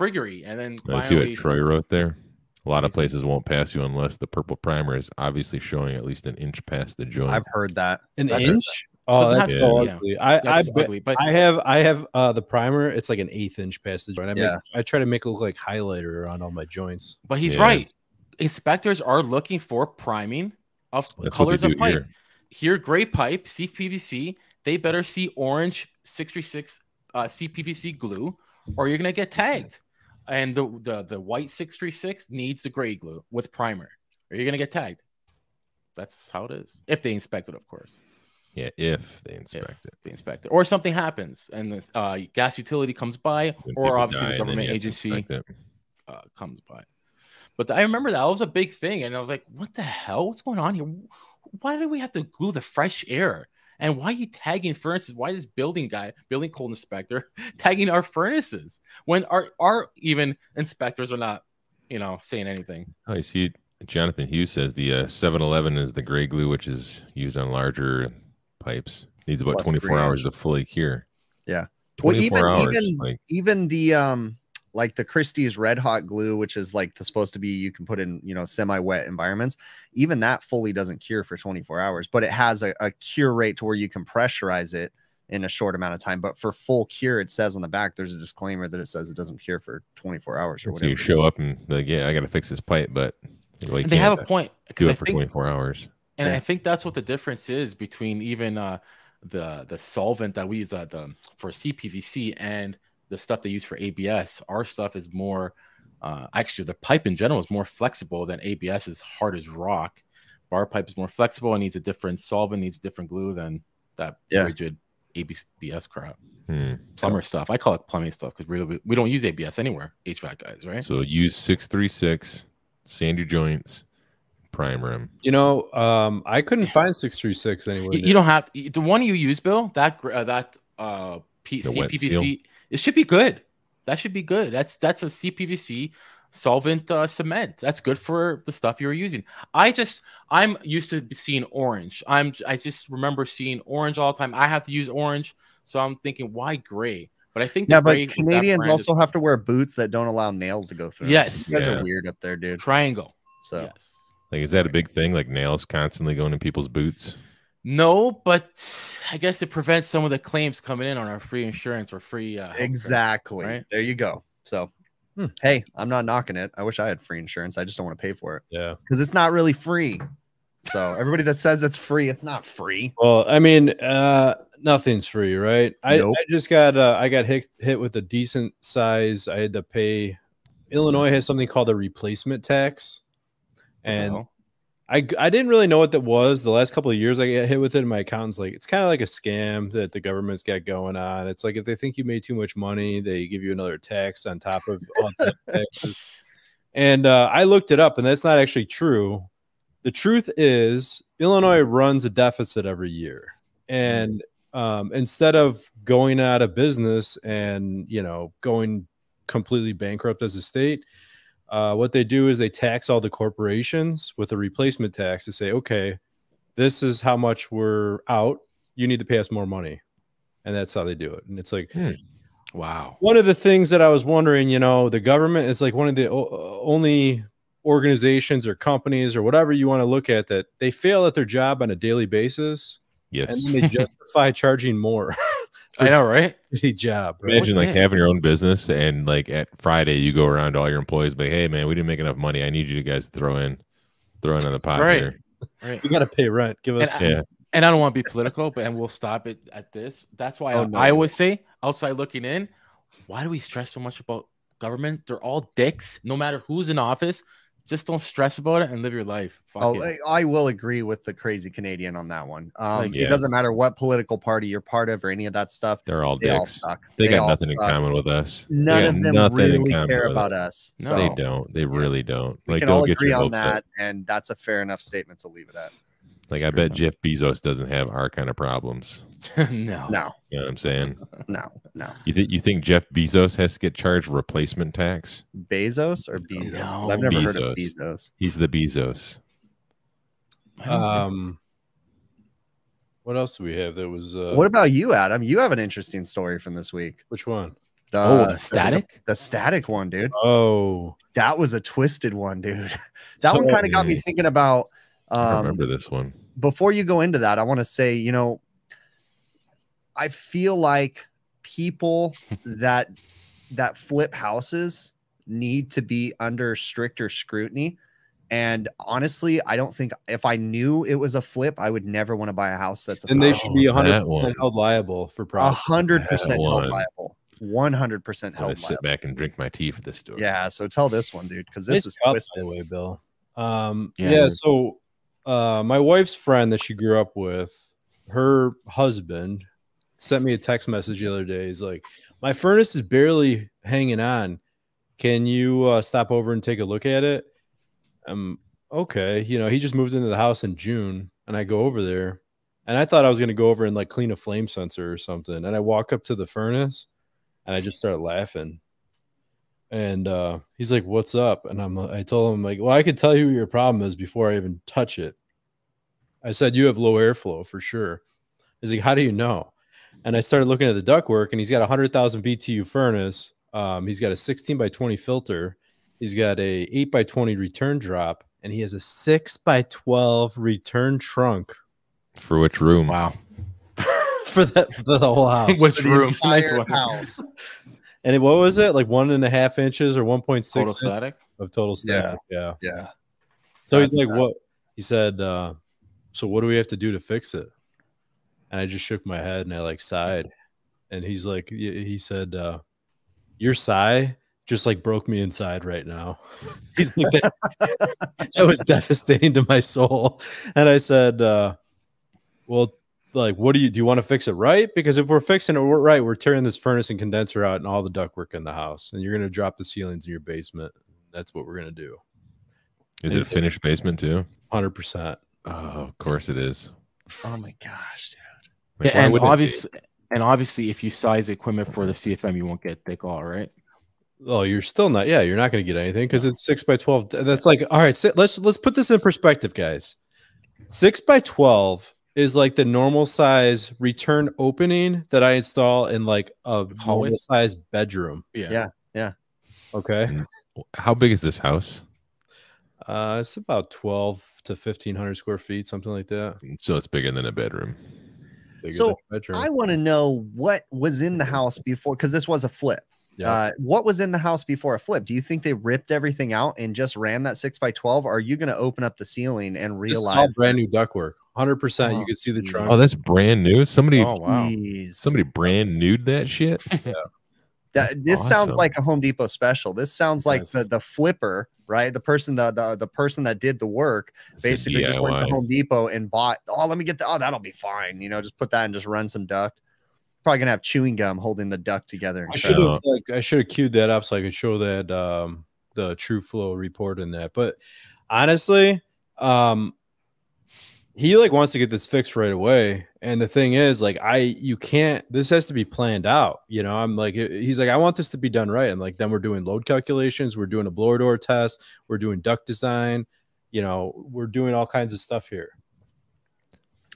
friggery. And then I see what Troy wrote there. A lot of Let me see. places won't pass you unless the purple primer is obviously showing at least an inch past the joint. I've heard that. An That inch? Oh, doesn't that's have so to be, ugly. I, I, that's bet- ugly, but I have I have uh the primer. It's like an eighth inch past the joint. I, make, Yeah. I try to make it look like highlighter around all my joints. but he's Yeah. right. Inspectors are looking for priming of That's colors of pipe. here. here gray pipe CPVC, they better see orange 636 uh, CPVC glue, or you're gonna get tagged. And the, the the white 636 needs the gray glue with primer, or you're gonna get tagged. That's how it is. If they inspect it, of course. Yeah, if they inspect it. They inspect it, or something happens and the uh, gas utility comes by, When or obviously die, the government you agency uh, comes by. But I remember that was a big thing, and I was like, "What the hell? What's going on here? Why do we have to glue the fresh air? And why are you tagging furnaces? Why is this building guy, building code inspector, *laughs* tagging our furnaces when our our even inspectors are not, you know, saying anything? Oh, you see, Jonathan Hughes says the uh, 7-Eleven is the gray glue, which is used on larger pipes. Needs about Plus 24 hours to fully cure. Yeah. Well, 24 even- hours. even- like, Even the um like the Christy's red hot glue, which is like the, supposed to be you can put in, you know, semi-wet environments, even that fully doesn't cure for 24 hours, but it has a, a cure rate to where you can pressurize it in a short amount of time. But for full cure, it says on the back there's a disclaimer that it says it doesn't cure for 24 hours or so whatever. you show up and like, yeah, I got to fix this pipe, but well, they have a point do it I for think 24 hours. And Yeah. I think that's what the difference is between even uh, the the solvent that we use uh, the, for CPVC and the stuff they use for ABS. Our stuff is more uh, actually the pipe in general is more flexible than ABS is hard as rock. Bar pipe is more flexible and needs a different solvent, needs different glue than that Yeah. rigid ABS crap. Hmm. Plumber stuff. I call it plumbing stuff because really we don't use ABS anywhere. HVAC guys, right? So use 636, sand your joints, prime them. You know, um, I couldn't find six three six anywhere. You, you don't have the one you use, Bill. That gr- uh, that uh P- The wet CPVC. It should be good. That should be good. That's that's a CPVC solvent uh, cement. That's good for the stuff you're using. I just I'm used to seeing orange. I'm I just remember seeing orange all the time. I have to use orange, so I'm thinking why gray? But I think the Yeah, but Canadians brand is also have to wear boots that don't allow nails to go through. Yes. You guys Yeah. are weird up there, dude. triangle. So Yes. Like, is that a big thing? Like nails constantly going in people's boots? No, but I guess it prevents some of the claims coming in on our free insurance or free. Uh, exactly. right? There you go. So Hmm. hey, I'm not knocking it. I wish I had free insurance. I just don't want to pay for it Yeah. because it's not really free. So everybody that says it's free, it's not free. Well, I mean, uh, nothing's free, right? I, Nope. I just got uh, I got hit hit with a decent size. I had to pay. Illinois has something called a replacement tax, and Well, I I didn't really know what that was. The last couple of years, I got hit with it. And my accountant's like, it's kind of like a scam that the government's got going on. It's like if they think you made too much money, they give you another tax on top of all the *laughs* taxes. And uh, I looked it up, and that's not actually true. The truth is, Illinois runs a deficit every year, and um, instead of going out of business and you know going completely bankrupt as a state, uh, what they do is they tax all the corporations with a replacement tax to say, okay, this is how much we're out. You need to pay us more money, and that's how they do it. And it's like Wow. one of the things that I was wondering, you know, the government is like one of the only organizations or companies or whatever you want to look at that they fail at their job on a daily basis, Yes. and then they *laughs* justify charging more *laughs* I know, right? for job. Right? Imagine like having your own business and like at Friday you go around to all your employees, like, hey man, we didn't make enough money. I need you guys to throw in, throw in on the pot Right. here. Right. We got to pay rent. Give us. And I- Yeah. And I don't want to be political, but and we'll stop it at this. That's why Oh, I, no. I always say, outside looking in, why do we stress so much about government? They're all dicks. No matter who's in office, just don't stress about it and live your life. Fuck Oh, it. I I will agree with the crazy Canadian on that one. Um, Like, It yeah. doesn't matter what political party you're part of or any of that stuff. They're all They all suck. They, got all nothing in common with us. None of them nothing in really care about us. us. No. So They don't. They really don't. we like can don't all get agree on hopes up. that, and that's a fair enough statement to leave it at. Like I bet Jeff Bezos doesn't have our kind of problems. *laughs* no. No, You know what I'm saying? no, no. You think you think Jeff Bezos has to get charged replacement tax? Bezos or Bezos? 'Cause I've No. never heard of Bezos. Bezos. He's the Bezos. I don't think so. Um, what else do we have? That was uh, what about you, Adam? You have an interesting story from this week. Which one? The, oh, the static? the static one, dude. Oh, That was a twisted one, dude. *laughs* That one kind of got me thinking about. I Um, remember this one. before you go into that, I want to say, you know, I feel like people *laughs* that that flip houses need to be under stricter scrutiny. And honestly, I don't think if I knew it was a flip, I would never want to buy a house that's a and they should be Oh, 100 percent held liable for a profit. hundred percent held liable. One hundred percent I'm sit liable. back and drink my tea for this story. Yeah. So tell this one, dude, because this Nice is cup, by twisted. the way, Bill. Um, Yeah. yeah. So, uh, my wife's friend that she grew up with, her husband sent me a text message the other day. He's like, "My furnace is barely hanging on. Can you uh, stop over and take a look at it?" Um, okay. You know, he just moved into the house in June, and I go over there, and I thought I was gonna go over and like clean a flame sensor or something, and I walk up to the furnace, and I just start laughing. And uh, he's like, "What's up?" And I'm, I told him like, "Well, I could tell you what your problem is before I even touch it." I said, "You have low airflow for sure." He's like, "How do you know?" And I started looking at the ductwork, and he's got a hundred thousand BTU furnace. Um, he's got a 16 by 20 filter. He's got a 8 by 20 return drop, and he has a 6 by 12 return trunk For which room? Wow. *laughs* for that for the whole house. *laughs* Which For the room? Nice *laughs* entire house. And it- what was it? Like one and a half inches or 1.6 Total static? of total static. Yeah. Yeah. So he's like, nuts. "What?" He said, uh, "So what do we have to do to fix it?" And I just shook my head and I like sighed. And he's like, he said, uh, "Your sigh just like broke me inside right now." *laughs* he's like, that, *laughs* that was devastating to my soul. And I said, uh, "Well." Like, what do you do? You want to fix it right? Because if we're fixing it we're right, we're tearing this furnace and condenser out and all the ductwork in the house, and you're going to drop the ceilings in your basement. That's what we're going to do. Is it It's- finished basement too? Hundred percent. Oh, of course it is. Oh my gosh, dude. Like, Yeah, and wouldn't it be? obviously, and obviously, if you size equipment for the CFM, you won't get thick all right. Oh, you're still not. Yeah, you're not going to get anything because it's six by twelve. That's like all right. si- Let's let's put this in perspective, guys. Six by twelve is like the normal size return opening that I install in like a Hallway? normal size bedroom. Yeah. Yeah. Yeah. Okay, How big is this house? uh, it's about twelve to fifteen hundred square feet, something like that. So it's bigger than a bedroom. Bigger So, than a bedroom. I want to know what was in the house before because this was a flip. Yeah. Uh, what was in the house before a flip? Do you think they ripped everything out and just ran that six by twelve? Or are you going to open up the ceiling and This is all realize? brand new ductwork. Hundred percent. You could see the geez. trunk. Oh, that's brand new. Somebody Oh wow! Jeez. somebody brand newed that shit. *laughs* That, That's this sounds like a Home Depot special. This sounds like Yes. the the flipper, right? The person the the, the person that did the work It's basically just went to Home Depot and bought. Oh, let me get the. Oh, that'll be fine. You know, just put that and just run some duct. Probably gonna have chewing gum holding the duct together. I should have like I should have queued that up so I could show that um the true flow report in that. But honestly, um he like wants to get this fixed right away and the thing is like i you can't this has to be planned out you know i'm like he's like i want this to be done right i'm like then we're doing load calculations we're doing a blower door test we're doing duct design you know we're doing all kinds of stuff here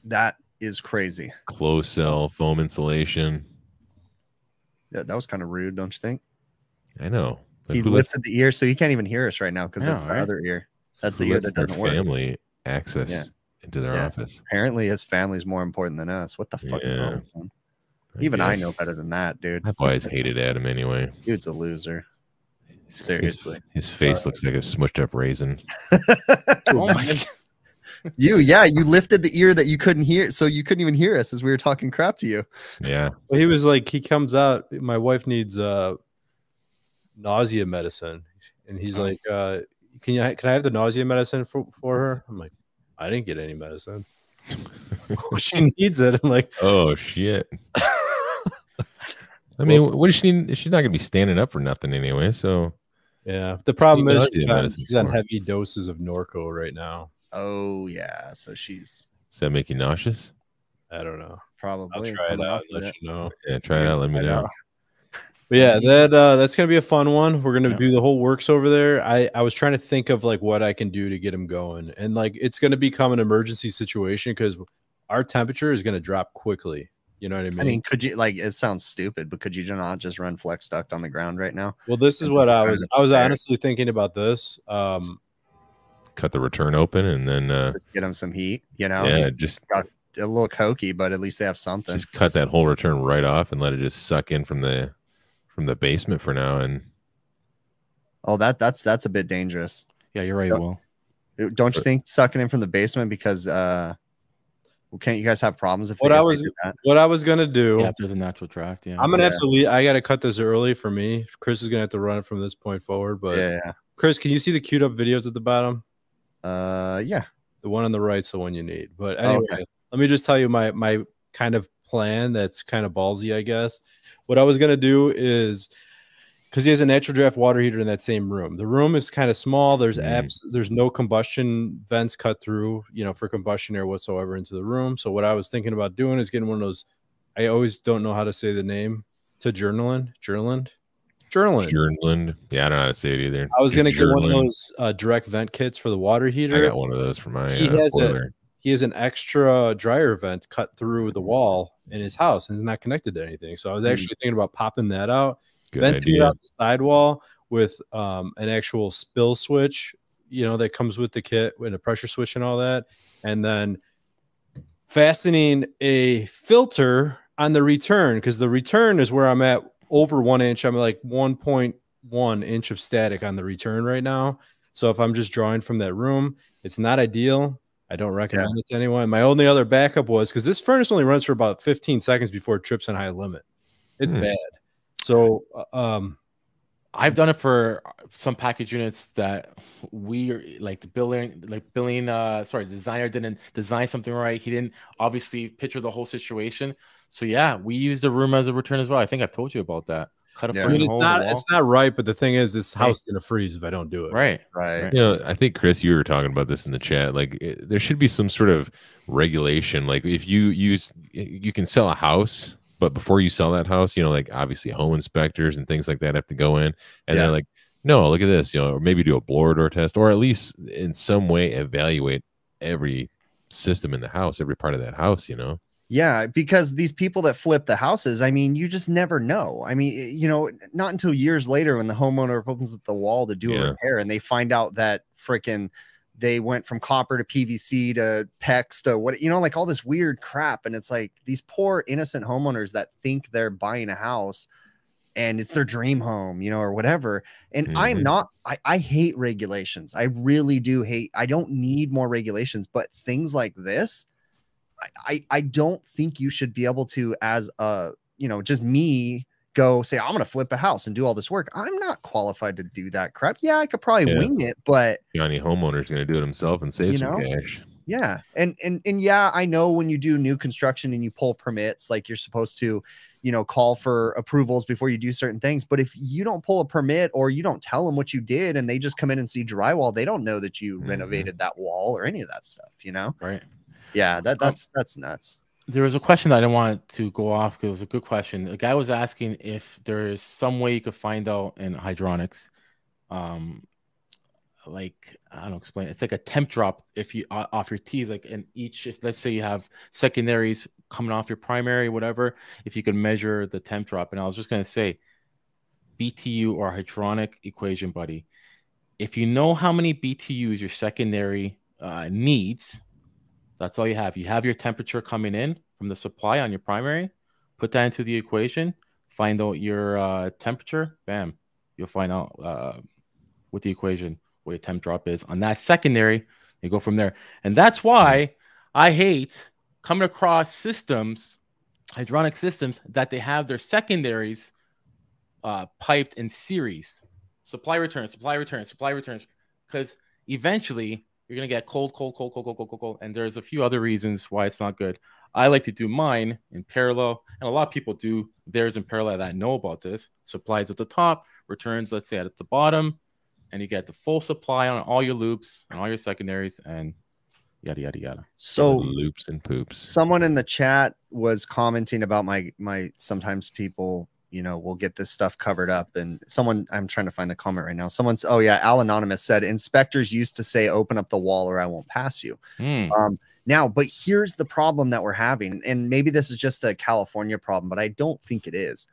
That is crazy. Closed cell foam insulation. Yeah, that was kind of rude, don't you think? I know. Like, he who lets lifted the ear, so he can't even hear us right now because I that's the right? other ear. That's who the ear that doesn't work. family access Yeah. Into their Yeah. office? Apparently, his family's more important than us. What the fuck? is wrong with him? Even I guess. know better than that, dude. I've always hated Adam anyway. Dude's a loser. Seriously. his, face looks like a smushed up raisin. *laughs* Oh my god. you, yeah, you lifted the ear that you couldn't hear, so you couldn't even hear us as we were talking crap to you. Yeah, Well, he was like, he comes out. My wife needs uh nausea medicine, and he's Oh. like, uh, "Can you can I have the nausea medicine for for her?" I'm like, "I didn't get any medicine. Well, *laughs* *laughs* she needs it." I'm like, Oh shit. *laughs* I mean, what does she need? She's not gonna be standing up for nothing anyway. So "Yeah." The problem Need is she's on, she's on heavy doses of Norco right now. Oh yeah, so she's does that make you nauseous? I don't know. probably I'll try it out. off And of let it. you know. Yeah, try it out. Let me know. know. But yeah, that uh, that's gonna be a fun one. We're gonna Yeah. do the whole works over there. I I was trying to think of like what I can do to get him going, and like it's gonna become an emergency situation because our temperature is gonna drop quickly. You know what I mean? I mean, could you like? It sounds stupid, but could you not just run flex duct on the ground right now? well, this is what I was. I was honestly thinking about this. Um, Cut the return open and then uh, Just get them some heat, you know? yeah, Just just a little cokey, but at least they have something. just cut that whole return right off and let it just suck in from the from the basement for now. And oh, that that's that's a bit dangerous. Yeah, you're right, Yep. Will. Don't you think sucking in from the basement because uh well, can't you guys have problems if What I was- what I was gonna do. Yeah, if there's a natural draft, yeah. I'm gonna have to leave. I gotta cut this early for me. Chris is gonna have to run it from this point forward. But yeah, yeah. Chris, can you see the queued up videos at the bottom? Uh yeah. The one on the right's the one you need. But Oh, anyway, okay. let me just tell you my my kind of plan that's kind of ballsy, I guess. What I was gonna do is because he has a natural draft water heater in that same room. The room is kind of small. There's Mm. apps, there's no combustion vents cut through, you know, for combustion air whatsoever into the room. So what I was thinking about doing is getting one of those. I always don't know how to say the name to journaling, journaling, journaling. Tjernlund, yeah, I don't know how to say it either. I was gonna get one of those uh, direct vent kits for the water heater. I got one of those for my He uh, has a- he has an extra dryer vent cut through the wall in his house and it's not connected to anything. So I was Hmm. actually thinking about popping that out, Good venting it idea. out the sidewall with um, an actual spill switch, you know, that comes with the kit and a pressure switch and all that, and then fastening a filter on the return because the return is where I'm at over one inch. I'm like 1.1 inch of static on the return right now. So if I'm just drawing from that room, it's not ideal. I don't recommend it to anyone. My only other backup was because this furnace only runs for about 15 seconds before it trips on high limit. It's Hmm. bad. So uh, um, I've done it for some package units that we are like the building, like billing. Uh, sorry, the designer didn't design something right. He didn't obviously picture the whole situation. So yeah, we use the room as a return as well. I think I've told you about that. Cut a Yeah. I mean, it's hole not it's not right, but the thing is, this Right. house is gonna freeze if I don't do it. right. Right. Right. You know, I think Chris, you were talking about this in the chat. Like, it, there should be some sort of regulation. Like, if you use, you can sell a house, but before you sell that house, you know, like obviously home inspectors and things like that have to go in, and Yeah. they're like, no, look at this, you know, or maybe do a blower door test, or at least in some way evaluate every system in the house, every part of that house. You know, Yeah, because these people that flip the houses, I mean, you just never know. I mean, you know, not until years later when the homeowner opens up the wall to do Yeah. a repair and they find out that freaking they went from copper to PVC to PEX to what you know, like all this weird crap. And it's like these poor innocent homeowners that think they're buying a house and it's their dream home, you know, or whatever. And I'm Mhm. not, I, I hate regulations. I really do hate, I don't need more regulations, but things like this, I, I, don't think you should be able to, as a, you know, just me go say, I'm going to flip a house and do all this work. I'm not qualified to do that crap. Yeah, I could probably Yeah. wing it, but Johnny homeowner's going to do it himself and save You some cash. yeah. And, and, and yeah, I know when you do new construction and you pull permits, like you're supposed to, you know, call for approvals before you do certain things. But if you don't pull a permit or you don't tell them what you did and they just come in and see drywall, they don't know that you Mhm. renovated that wall or any of that stuff, you know? Right. Yeah, that that's that's nuts. There was a question that I didn't want to go off because it was a good question. A guy was asking if there is some way you could find out in hydronics, um, like I don't know, explain. It's like a temp drop if you off your tees, like in each. If let's say you have secondaries coming off your primary, whatever, if you could measure the temp drop. And I was just gonna say, BTU or hydronic equation, buddy. If you know how many BTUs your secondary uh, needs, that's all you have. You have your temperature coming in from the supply on your primary. Put that into the equation. Find out your uh, temperature. Bam, you'll find out uh, with the equation what your temp drop is on that secondary. You go from there, and that's why I hate coming across systems, hydronic systems that they have their secondaries uh, piped in series, supply returns, supply returns, supply returns, because eventually you're gonna get cold, cold, cold, cold, cold, cold, cold, cold, and there's a few other reasons why it's not good. I like to do mine in parallel, and a lot of people do theirs in parallel that know about this. Supplies at the top, returns, let's say at the bottom, and you get the full supply on all your loops and all your secondaries, and yada yada yada. So loops and poops. someone in the chat was commenting about my my sometimes people you know we'll get this stuff covered up. And someone i'm trying to find the comment right now. Someone's oh yeah al anonymous said inspectors used to say open up the wall or i won't pass you. Hmm. um now but here's the problem that we're having and maybe this is just a california problem but i don't think it is.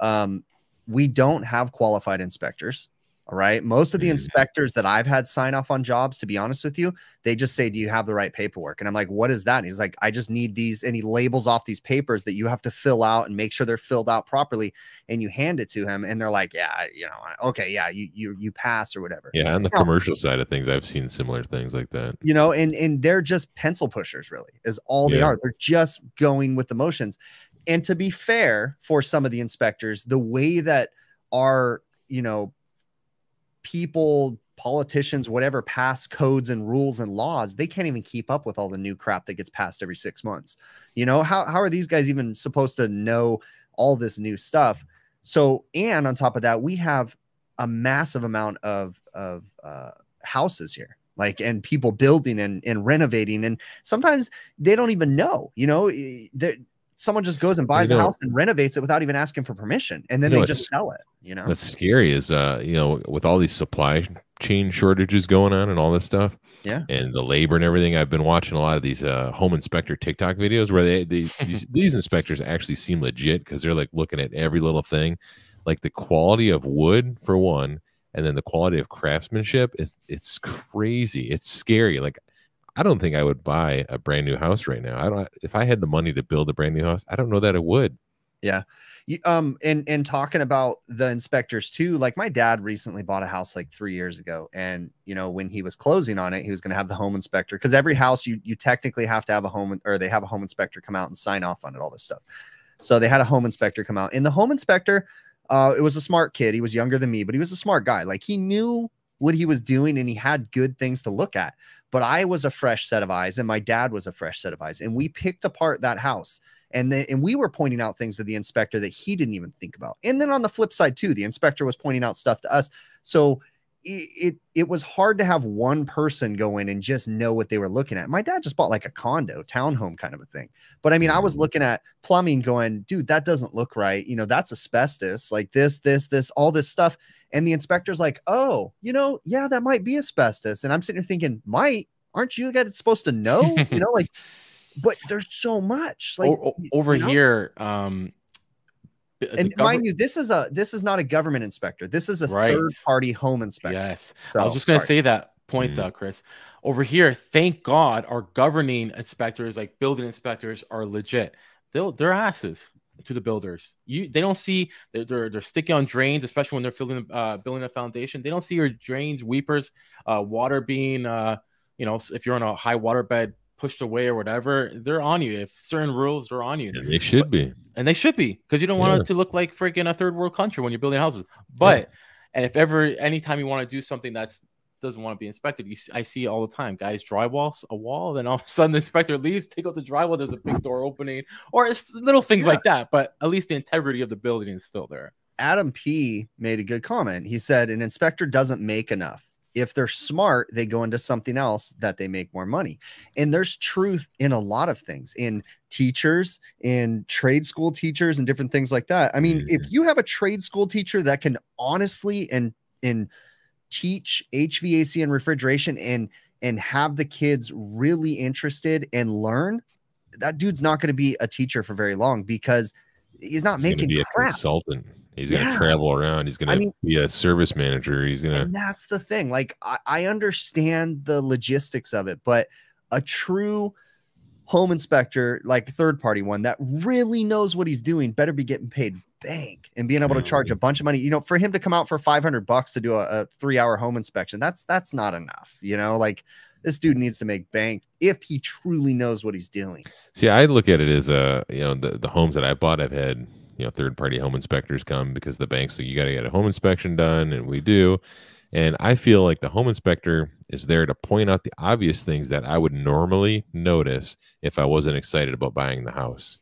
Um we don't have qualified inspectors all right most of the Mhm. inspectors that i've had sign off on jobs to be honest with you they just say, Do you have the right paperwork? And I'm like, What is that? And he's like, I just need these. And he labels off these papers that you have to fill out and make sure they're filled out properly. And you hand it to him, and they're like, Yeah, you know, okay, yeah, you you you pass or whatever. Yeah, on the Now- commercial side of things, I've seen similar things like that. You know, and and they're just pencil pushers, really, is all they Yeah. are. They're just going with the motions. And to be fair, for some of the inspectors, the way that our, you know, people politicians whatever pass codes and rules and laws they can't even keep up with all the new crap that gets passed every six months. You know how, how are these guys even supposed to know all this new stuff? So and on top of that we have a massive amount of of uh, houses here like and people building and, and renovating and sometimes they don't even know you know eh, someone just goes and buys a know- house and renovates it without even asking for permission and then You know, they just sell it you know What's scary is, uh, you know, with all these supply chain shortages going on and all this stuff, Yeah. and the labor and everything. I've been watching a lot of these uh, home inspector TikTok videos where they, they *laughs* these, these inspectors actually seem legit because they're like looking at every little thing, like the quality of wood for one, and then the quality of craftsmanship is it's crazy. It's scary. Like I don't think I would buy a brand new house right now. I don't. If I had the money to build a brand new house, I don't know that I would. You- um and and talking about the inspectors too like my dad recently bought a house like three years ago and you know when he was closing on it he was going to have the home inspector because every house you you technically have to have a home or they have a home inspector come out and sign off on it all this stuff so they had a home inspector come out and the home inspector uh it was a smart kid he was younger than me but he was a smart guy like he knew what he was doing and he had good things to look at. But i was a fresh set of eyes and my dad was a fresh set of eyes and we picked apart that house. And then and we were pointing out things to the inspector that he didn't even think about. And then on the flip side too the inspector was pointing out stuff to us. So it, it it was hard to have one person go in and just know what they were looking at. My dad just bought like a condo townhome kind of a thing. But i mean i was mm-hmm. looking at plumbing going dude that doesn't look right. You know that's asbestos like this this this all this stuff and the inspector's like oh you know yeah that might be asbestos and i'm sitting here thinking might aren't you the guy that's supposed to know you know like *laughs* but there's so much like O- o- y- over you know? here, um, and gover- mind you this is a this is not a government inspector this is a Right. third party home inspector Yes, So, I was just going to say that point, Mhm. uh, Chris. Over here, thank God, our governing inspectors, like building inspectors, are legit. They'll they're asses to the builders. You they don't see they're they're, they're sticky on drains, especially when they're filling uh, building a foundation. They don't see your drains, weepers, uh, water being uh, you know, if you're on a high water bed pushed away or whatever. They're on you. If certain rules, they're on you And they should be. and they should be because you don't want Yeah. it to look like freaking a third world country when you're building houses. But and if ever anytime you want to do something that's doesn't want to be inspected, you see, I see all the time guys drywall a wall, then all of a sudden the inspector leaves, take out the drywall, there's a big door opening, or it's little things Yeah. like that. But at least the integrity of the building is still there. adam p made a good comment he said an inspector doesn't make enough if they're smart, they go into something else that they make more money. And there's truth in a lot of things in teachers, in trade school teachers, and different things like that. I mean, mm-hmm. if you have a trade school teacher that can honestly and and teach HVAC and refrigeration and and have the kids really interested and learn, that dude's not going to be a teacher for very long because he's not he's making be crap. a consultant. He's going to travel around. He's going to I mean, be a service manager. He's going to. That's the thing. Like, I, I understand the logistics of it, but a true home inspector, like third party one that really knows what he's doing, better be getting paid bank and being able to charge a mm-hmm. bunch of money. You know, for him to come out for 500 bucks to do a, a three hour home inspection, that's that's not enough. You know, like this dude needs to make bank if he truly knows what he's doing. See, I look at it as a you know the the homes that I bought, I've had you know third party home inspectors come because the banks say you got to get a home inspection done and we do and i feel like the home inspector is there to point out the obvious things that i would normally notice if i wasn't excited about buying the house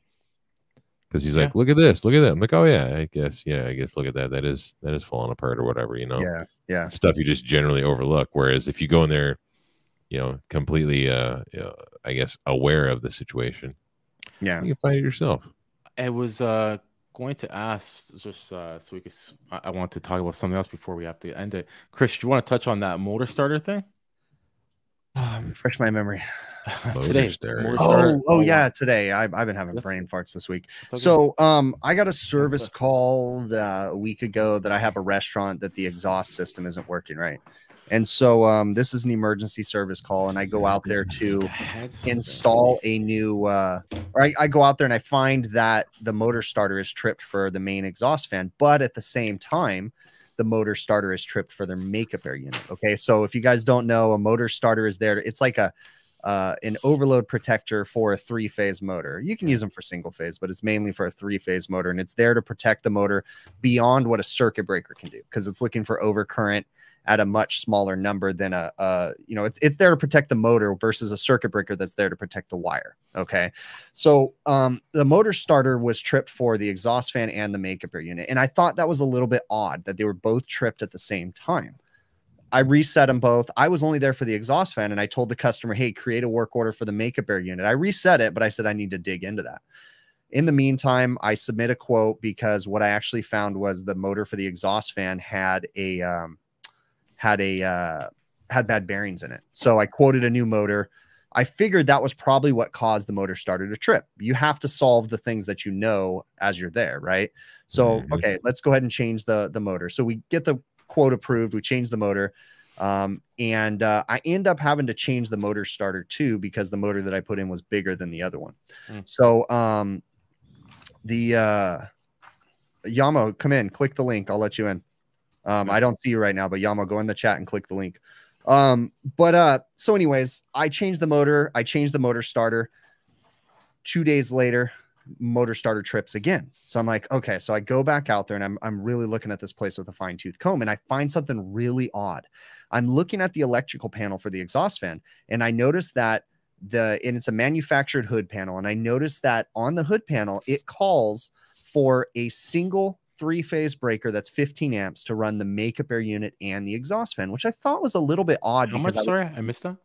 because he's yeah. like look at this look at that i'm like oh yeah i guess yeah i guess look at that that is that is falling apart or whatever you know yeah yeah stuff you just generally overlook whereas if you go in there you know completely uh you know, i guess aware of the situation yeah you can find it yourself it was uh going to ask just uh, so we could. I, I want to talk about something else before we have to end it. Chris, do you want to touch on that motor starter thing? Um, refresh my memory. *laughs* today. Oh, oh yeah, today. I've, I've been having That's, brain farts this week. So um I got a service call a week ago that I have a restaurant that the exhaust system isn't working right. And so um, this is an emergency service call, and I go out there to install a new, uh, or I, I, go out there and I find that the motor starter is tripped for the main exhaust fan, but at the same time, the motor starter is tripped for their makeup air unit. Okay, so if you guys don't know, a motor starter is there. It's like a uh, an overload protector for a three phase motor. You can use them for single phase, but it's mainly for a three phase motor, and it's there to protect the motor beyond what a circuit breaker can do because it's looking for overcurrent at a much smaller number than a, a, you know it's it's there to protect the motor versus a circuit breaker that's there to protect the wire okay? So um the motor starter was tripped for the exhaust fan and the makeup air unit and i thought that was a little bit odd that they were both tripped at the same time I reset them both. I was only there for the exhaust fan, and I told the customer, "Hey, create a work order for the makeup air unit." I reset it, but I said I need to dig into that. In the meantime, I submit a quote because what I actually found was the motor for the exhaust fan had a um, had a uh, had bad bearings in it. So I quoted a new motor. I figured that was probably what caused the motor starter to trip. You have to solve the things that you know as you're there, right? So mm-hmm. okay, let's go ahead and change the the motor. So we get the quote approved. We changed the motor. Um, and uh, I end up having to change the motor starter too because the motor that I put in was bigger than the other one. Mm. So um, the uh, Yamo, come in, click the link. I'll let you in. Um, I don't see you right now, but Yamo, go in the chat and click the link. Um, but uh, so anyways, I changed the motor, I changed the motor starter. Two days later, motor starter trips again. So I'm like, okay, so I go back out there and I'm I'm really looking at this place with a fine tooth comb and I find something really odd. I'm looking at the electrical panel for the exhaust fan and I notice that the and it's a manufactured hood panel and I notice that on the hood panel it calls for a single three phase breaker that's 15 amps to run the makeup air unit and the exhaust fan, which I thought was a little bit odd. How much? I, sorry, I missed that.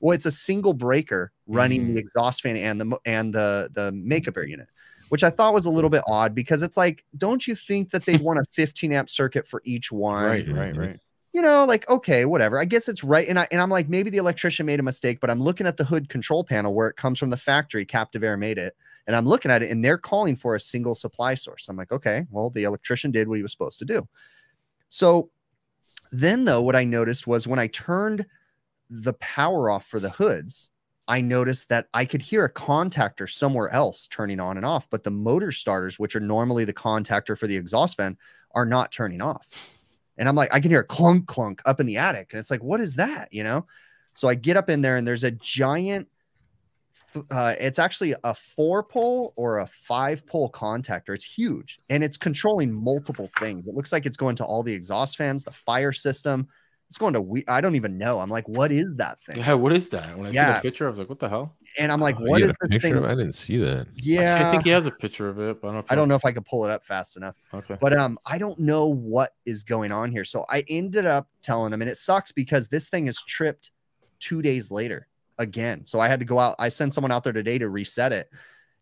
Well, it's a single breaker running mm. the exhaust fan and the and the the makeup air unit, which I thought was a little bit odd because it's like, don't you think that they'd want a 15 amp circuit for each one? Right, right, mm-hmm. right. You know, like okay, whatever. I guess it's right. And I and I'm like, maybe the electrician made a mistake, but I'm looking at the hood control panel where it comes from the factory. CaptiveAire made it and I'm looking at it and they're calling for a single supply source. I'm like, okay, well, the electrician did what he was supposed to do. So then, though, what I noticed was when I turned the power off for the hoods, I noticed that I could hear a contactor somewhere else turning on and off, but the motor starters, which are normally the contactor for the exhaust fan, are not turning off. And I'm like, I can hear a clunk clunk up in the attic. And it's like, what is that? You know? So I get up in there and there's a giant uh, it's actually a four pole or a five pole contactor. It's huge and it's controlling multiple things. It looks like it's going to all the exhaust fans, the fire system, It's going to we I don't even know. I'm like, what is that thing? Yeah, what is that? When I see the picture, I was like, what the hell? And I'm like, Oh, what you is got a this picture thing? of? I didn't see that. Yeah. I think he has a picture of it, but I don't know. If I don't know if I could pull it up fast enough. Okay. But um, I don't know what is going on here. So I ended up telling him, and it sucks because this thing is tripped two days later again. So I had to go out. I sent someone out there today to reset it.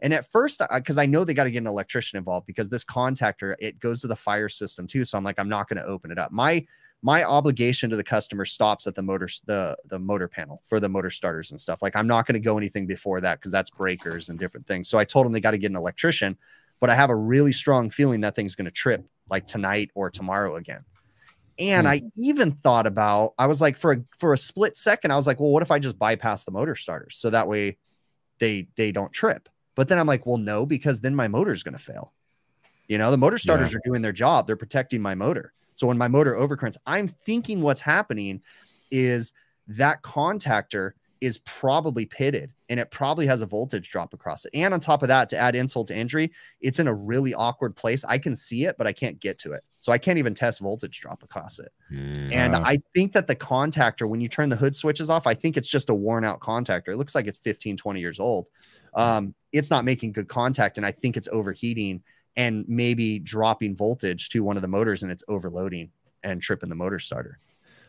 And at first, because I know they got to get an electrician involved because this contactor it goes to the fire system too. So I'm like, I'm not going to open it up. My my obligation to the customer stops at the motor the the motor panel for the motor starters and stuff. Like I'm not going to go anything before that because that's breakers and different things. So I told them they got to get an electrician, but I have a really strong feeling that thing's going to trip like tonight or tomorrow again. And Hmm. I even thought about I was like for a for a split second I was like, well, what if I just bypass the motor starters so that way they they don't trip. But then I'm like, well, no, because then my motor's going to fail. You know, the motor starters are doing their job. They're protecting my motor. So when my motor overcurrents, I'm thinking what's happening is that contactor is probably pitted and it probably has a voltage drop across it. And on top of that, to add insult to injury, it's in a really awkward place. I can see it, but I can't get to it. So I can't even test voltage drop across it. Mm, And I think that the contactor, when you turn the hood switches off, I think it's just a worn out contactor. It looks like it's 15, 20 years old. Um, it's not making good contact. And I think it's overheating and maybe dropping voltage to one of the motors and it's overloading and tripping the motor starter.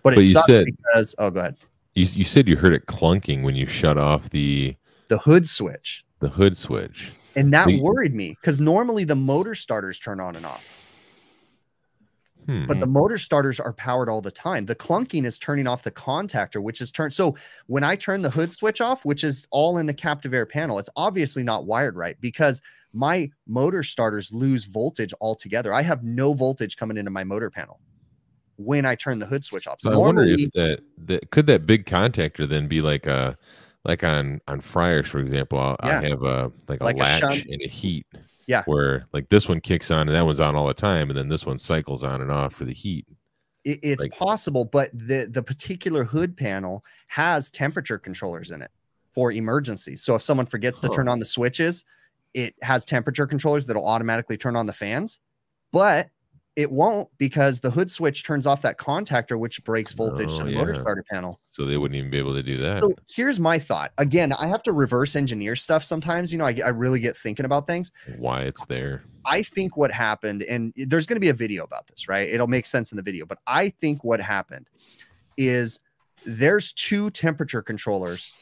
But it But you sucks said- because, oh, go ahead. you, you said you heard it clunking when you shut off the The hood switch. the hood switch. And that The- worried me because normally the motor starters turn on and off. Hmm. but the motor starters are powered all the time. The clunking is turning off the contactor, which is turned. So when I turn the hood switch off, which is all in the CaptiveAire panel, it's obviously not wired right because my motor starters lose voltage altogether. I have no voltage coming into my motor panel when I turn the hood switch off. So I wonder if that, that could that big contactor then be like a like on on fryers, for example. I'll, Yeah. I have a like a Like a latch shunt. and a heat. Yeah. Where like this one kicks on and that one's on all the time, and then this one cycles on and off for the heat. It, it's Like- possible, but the the particular hood panel has temperature controllers in it for emergencies. So if someone forgets to turn on the switches, it has temperature controllers that'll automatically turn on the fans, but it won't because the hood switch turns off that contactor, which breaks oh, voltage Oh, to the motor starter panel. So they wouldn't even be able to do that. So here's my thought. Again, I have to reverse engineer stuff sometimes. You know, I, I really get thinking about things. Why it's there. I think what happened, and there's going to be a video about this, right? It'll make sense in the video, but I think what happened is there's two temperature controllers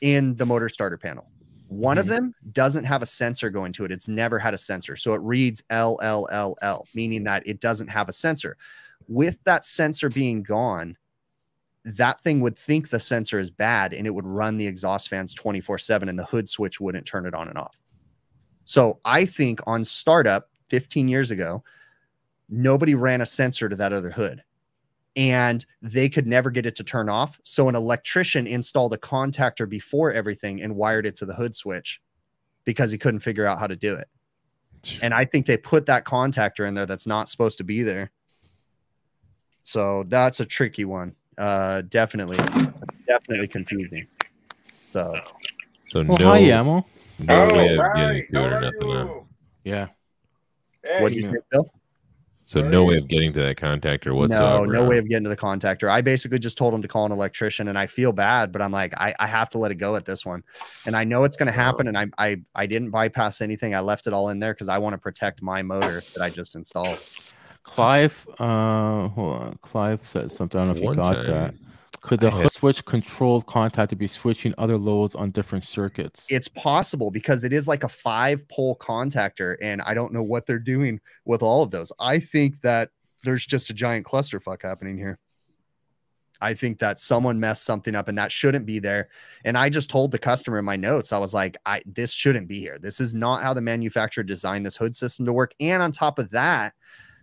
in the motor starter panel. One of hmm. them doesn't have a sensor going to it. It's never had a sensor. So it reads LLLL, meaning that it doesn't have a sensor. With that sensor being gone, that thing would think the sensor is bad and it would run the exhaust fans 24 7 and the hood switch wouldn't turn it on and off. So I think on startup 15 years ago, nobody ran a sensor to that other hood and they could never get it to turn off. So an electrician installed a contactor before everything and wired it to the hood switch because he couldn't figure out how to do it. And I think they put that contactor in there that's not supposed to be there. So that's a tricky one. Uh definitely definitely confusing. So So Well, no, hi, Yamo. no way of Oh, getting to it or nothing. huh? Yeah. Hey, what do you think, Bill? So no way of getting to that contactor No, whatsoever. no huh? way of getting to the contactor. I basically just told him to call an electrician, and I feel bad, but I'm like, I, I have to let it go at this one, and I know it's going to happen. And I, I I didn't bypass anything. I left it all in there because I want to protect my motor that I just installed. Clive, uh, hold on. Clive said something. I don't know if you got time, that. Could the I switch controlled contact to be switching other loads on different circuits? It's possible because it is like a five pole contactor, and I don't know what they're doing with all of those. I think that there's just a giant clusterfuck happening here. I think that someone messed something up and that shouldn't be there. And I just told the customer in my notes, I was like, I this shouldn't be here. This is not how the manufacturer designed this hood system to work. And on top of that,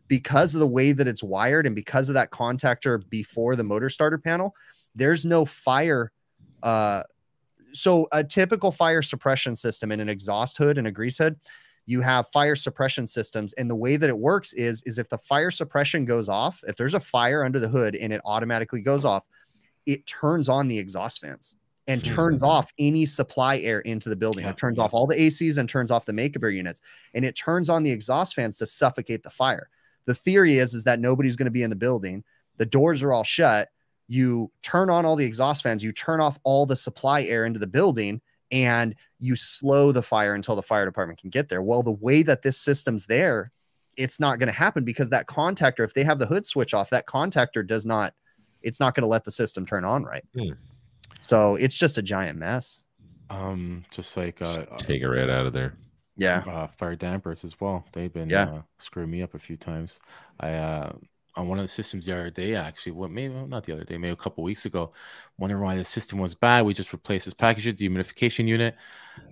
because of the way that it's wired and because of that contactor before the motor starter panel, there's no fire. Uh, so a typical fire suppression system in an exhaust hood and a grease hood, you have fire suppression systems and the way that it works is is if the fire suppression goes off if there's a fire under the hood and it automatically goes off it turns on the exhaust fans and Hmm. turns off any supply air into the building Yeah, it turns off all the acs and turns off the makeup air units and it turns on the exhaust fans to suffocate the fire the theory is is that nobody's going to be in the building the doors are all shut you turn on all the exhaust fans, you turn off all the supply air into the building, and you slow the fire until the fire department can get there. Well, the way that this system's there, it's not going to happen because that contactor, if they have the hood switch off, that contactor does not, it's not going to let the system turn on right. Hmm. So it's just a giant mess. Um, just like uh, Take it right out of there. Yeah. uh, fire dampers as well. They've been Yeah. uh, screwing me up a few times. I uh, on one of the systems the other day, actually, what maybe well, not the other day, maybe a couple weeks ago, wondering why the system was bad. We just replaced this package, the dehumidification unit.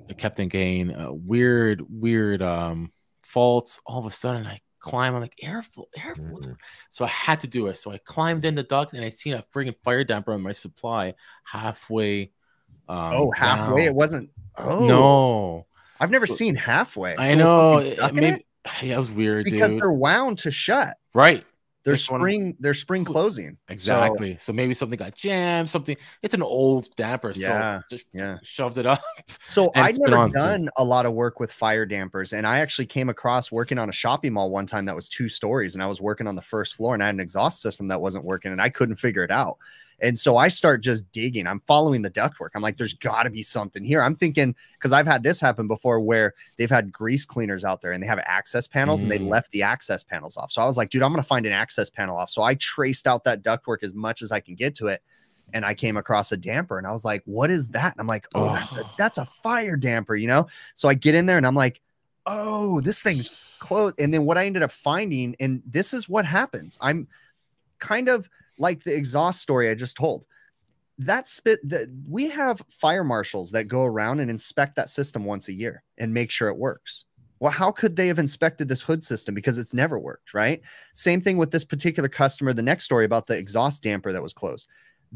It kept on getting uh, weird, weird um, faults. All of a sudden, I climb. I'm like airflow, airflow. Mhm. So I had to do it. So I climbed in the duct and I seen a friggin' fire damper on my supply halfway. Um, oh, halfway. It wasn't. Oh, No, I've never So- seen halfway. I So know. it- maybe, it? *sighs* yeah, it was weird, because dude. they're wound to shut. Right. They're This spring. They're spring closing. Exactly. So, maybe something got jammed. Something. It's an old damper. Yeah, So just yeah. shoved it up. So *laughs* i've never on since. done a lot of work with fire dampers, and I actually came across working on a shopping mall one time that was two stories, and I was working on the first floor, and I had an exhaust system that wasn't working, and I couldn't figure it out. And so I start just digging. I'm following the ductwork. I'm like, there's got to be something here. I'm thinking because I've had this happen before, where they've had grease cleaners out there, and they have access panels, and they Mm. left the access panels off. So I was like, dude, I'm gonna find an access panel off. So I traced out that ductwork as much as I can get to it and I came across a damper and I was like, what is that? And I'm like, oh, that's a Oh. that's a fire damper, you know? So I get in there and I'm like, oh, this thing's closed. And then what I ended up finding, and this is what happens. I'm kind of like the exhaust story I just told. That spit that we have fire marshals that go around and inspect that system once a year and make sure it works. Well, how could they have inspected this hood system because it's never worked, right? Same thing with this particular customer. The next story about the exhaust damper that was closed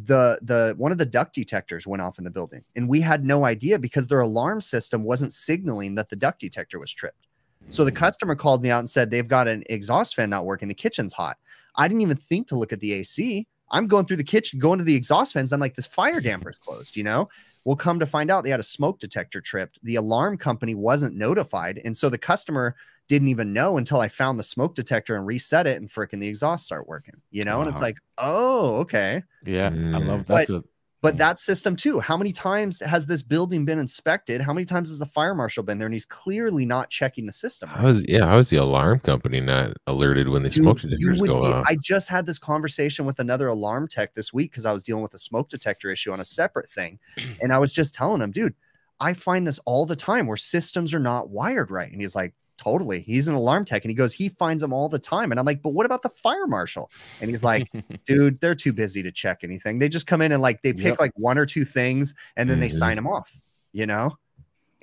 the the one of the duct detectors went off in the building and we had no idea because their alarm system wasn't signaling that the duct detector was tripped so the hmm. customer called me out and said they've got an exhaust fan not working the kitchen's hot i didn't even think to look at the ac i'm going through the kitchen going to the exhaust fans i'm like this fire damper's closed you know well come to find out they had a smoke detector tripped the alarm company wasn't notified and so the customer didn't even know until I found the smoke detector and reset it and freaking the exhaust start working, you know? And it's like, oh, okay. Yeah, I Mm. love But- that's a But that system too, how many times has this building been inspected? How many times has the fire marshal been there? And he's clearly not checking the system. How is yeah? How is the alarm company not alerted when the Dude, smoke detectors go be- off? I just had this conversation with another alarm tech this week because I was dealing with a smoke detector issue on a separate thing. *clears throat* And I was just telling him, dude, I find this all the time where systems are not wired right. And he's like, totally. He's an alarm tech. And he goes, he finds them all the time. And I'm like, but what about the fire marshal? And he's like, *laughs* dude, they're too busy to check anything. They just come in and like they pick Yep. like one or two things and then they Mhm. sign them off, you know?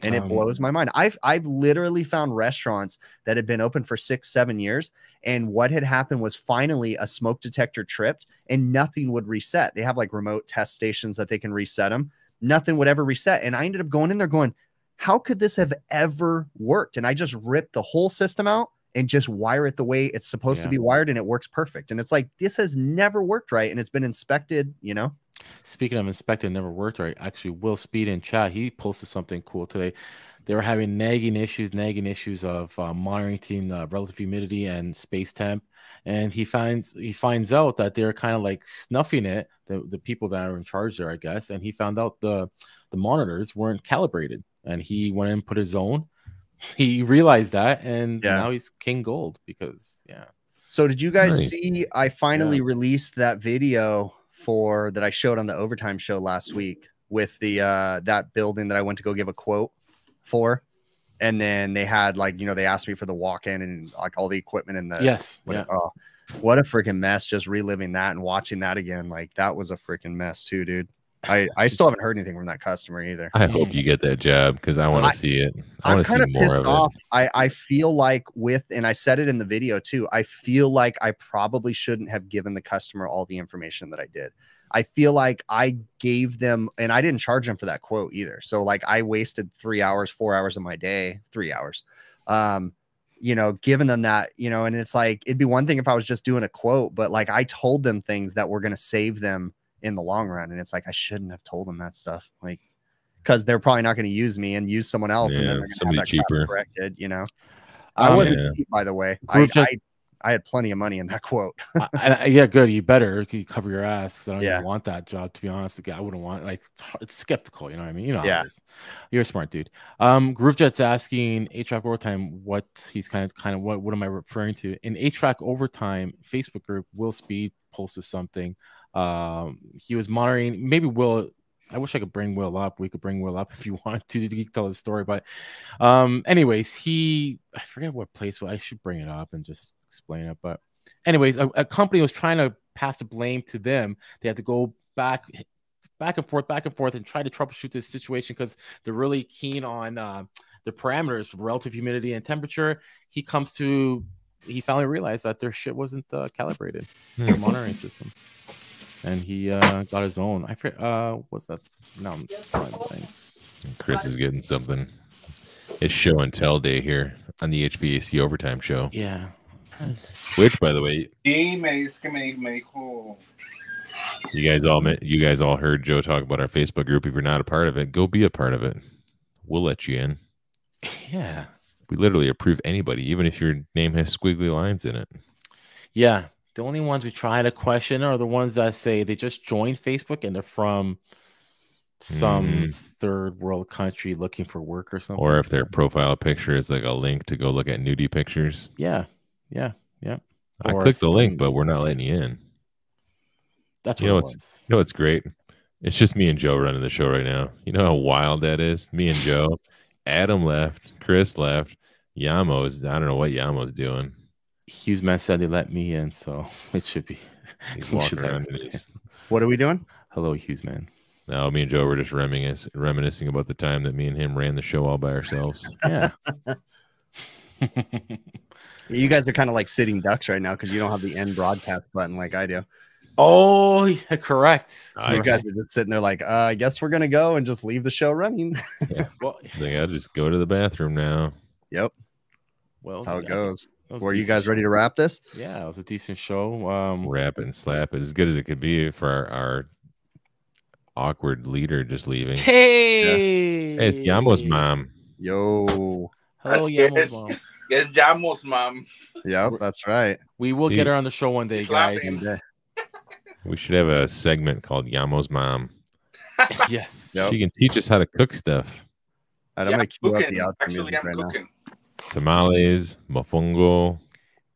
And it Um, blows my mind. I've I've literally found restaurants that had been open for six, seven years. And what had happened was finally a smoke detector tripped and nothing would reset. They have like remote test stations that they can reset them. Nothing would ever reset. And I ended up going in there going, how could this have ever worked? And I just ripped the whole system out and just wire it the way it's supposed to be wired and it works perfect. And it's like, this has never worked right. And it's been inspected, you know? Speaking of inspected, never worked right. Actually, Will Speed in chat, he posted something cool today. They were having nagging issues, nagging issues of uh, monitoring uh, relative humidity and space temp, and he finds he finds out that they're kind of like snuffing it. The the people that are in charge there, I guess, and he found out the the monitors weren't calibrated, and he went and put his own. He realized that, and Yeah. now he's king gold because yeah. So did you guys Nice. see I finally released that video for that I showed on the overtime show last week with the uh that building that I went to go give a quote for and then they had like you know they asked me for the walk-in and like all the equipment and the yes, what, yeah. oh, what a freaking mess just reliving that and watching that again like that was a freaking mess too dude I I still haven't heard anything from that customer either I hope you get that job because I want to see it. I I'm want to see kind of more pissed of off. I, I feel like with, and I said it in the video too, I feel like I probably shouldn't have given the customer all the information that I did. I feel like I gave them, and I didn't charge them for that quote either. So like I wasted three hours, four hours of my day, three hours. Um, you know, giving them that, you know, and it's like it'd be one thing if I was just doing a quote, but like I told them things that were gonna save them in the long run. And it's like I shouldn't have told them that stuff. Like because they're probably not going to use me and use someone else, and then they're going to somebody have that cheaper. corrected. You know, I wasn't yeah. cheap, by the way. I, I I had plenty of money in that *laughs* quote. I, I, yeah, good. You better you cover your ass because I don't Yeah. even want that job. To be honest, I wouldn't want like it's skeptical. You know what I mean? You know, Yeah. You're a smart dude. Um, Groove Jet's asking HVAC overtime what he's kind of kind of what what am I referring to? In HVAC overtime Facebook group, Will Speed posted something. Um, he was monitoring. Maybe Will. I wish I could bring Will up. We could bring Will up *laughs* if you want to. to tell his story, but um, anyways, he I forget what place. I should bring it up and just explain it. But anyways, a, a company was trying to pass the blame to them. They had to go back, back and forth, back and forth, and try to troubleshoot this situation because they're really keen on uh, the parameters for relative humidity and temperature. He comes to, he finally realized that their shit wasn't uh, calibrated, their monitoring system, and he uh, got his own. I forget, uh, what's that? No, I'm trying to. Chris is getting something. It's show and tell day here on the HVAC overtime show. Yeah. Which, by the way, Dime, es que me, me dijo. you guys all met, you guys all heard Joe talk about our Facebook group. If you're not a part of it, go be a part of it. We'll let you in. Yeah. We literally approve anybody, even if your name has squiggly lines in it. Yeah. The only ones we try to question are the ones that say they just joined Facebook and they're from some Mm. third world country looking for work or something. Or if their profile picture is like a link to go look at nudie pictures. yeah, yeah, yeah. I Or clicked the link, but we're not letting you in. That's You what know what's- was. You know what's great? It's just me and Joe running the show right now. You know how wild that is? Me and Joe. Adam left. Chris left. Yamo's, I don't know what Yamo's doing. Hughes man said they let me in, so *laughs* it should be. He's *laughs* walking around *laughs* What are we doing? Hello, Hughes man. now me and Joe were just reminiscing about the time that me and him ran the show all by ourselves. Yeah. You guys are kind of like sitting ducks right now because you don't have the end broadcast button like I do. oh, yeah, correct. I you guys are just sitting there like, uh, I guess we're gonna go and just leave the show running. *laughs* yeah. Well, think I'll just go to the bathroom now. yep, well, that's how it yeah, goes. that was Were you decent guys ready to wrap this? Yeah, it was a decent show. Um, Wrap and slap it as good as it could be for our, our awkward leader just leaving. hey, Hey, it's Yamo's mom. Yo, Hello, Yes, Yamo's mom. Yes, Jamos, mom. yep, that's right. We will See- get her on the show one day, guys. We should have a segment called Yamo's mom. *laughs* yes. Yep. She can teach us how to cook stuff. And I'm Yeah, gonna cue up the outro Actually, music I'm right now. Tamales, mofongo.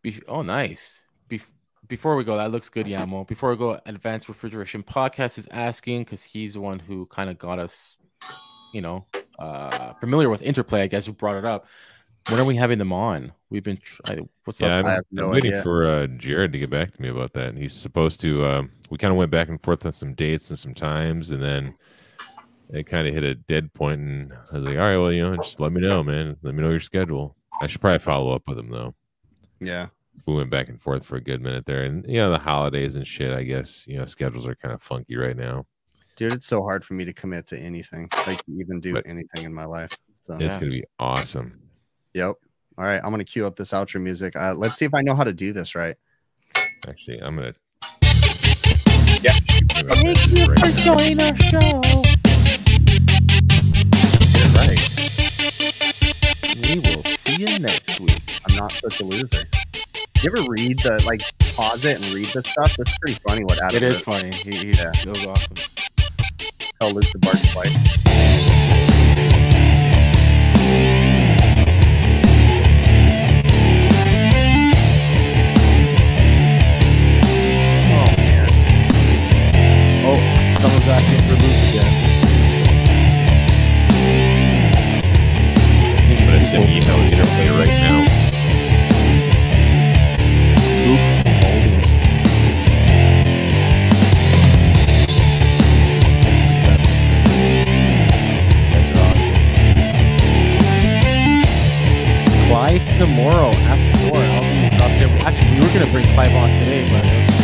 Be- oh, nice. Be- before we go, that looks good, Yamo. Before we go, Advanced Refrigeration Podcast is asking because he's the one who kind of got us, you know, uh, familiar with Interplay. I guess who brought it up. When are we having them on? We've been. Try- what's Yeah, up? I'm, I have no I'm waiting idea. for uh, Jared to get back to me about that. And He's supposed to. Um, we kind of went back and forth on some dates and some times, and then it kind of hit a dead point. And I was like, "All right, well, you know, just let me know, man. Let me know your schedule." I should probably follow up with him though. Yeah, We went back and forth for a good minute there, and you know, the holidays and shit. I guess you know, schedules are kind of funky right now. dude, it's so hard for me to commit to anything, like even do But- anything in my life. So, It's Yeah. gonna be awesome. Yep. All right, I'm gonna cue up this outro music. Uh, let's see if I know how to do this right. Actually, I'm gonna. Yeah. Thank you for joining our show. Get it right. We will see you next week. I'm not such a loser. You ever read the like pause it and read the stuff? That's pretty funny. What Adam It is funny. He, he, Yeah. It was awesome. Tell Luke to bark twice. Oh, someone's asking for Luke again. I'm gonna send you email interplay right now. Luke Holding. That's awesome. Clive tomorrow after four. I'll be up there. Actually, we were gonna bring Clive on today, but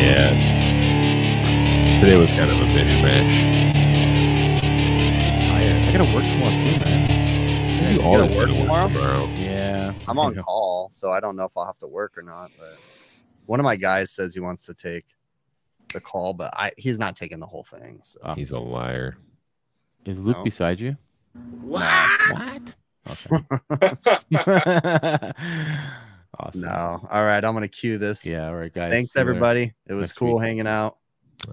Yeah. Today was kind of a mishmash. tired. I gotta work tomorrow too, man. You you always gotta work tomorrow? tomorrow. Yeah, I'm on call, so I don't know if I'll have to work or not. But one of my guys says he wants to take the call, but I he's not taking the whole thing. So Ah. He's a liar. Is Luke No. beside you? Nah. What? Okay. *laughs* *laughs* *laughs* awesome. No. All right. I'm gonna cue this. Yeah. All right, guys. Thanks See you later. everybody. It was next cool week. hanging out.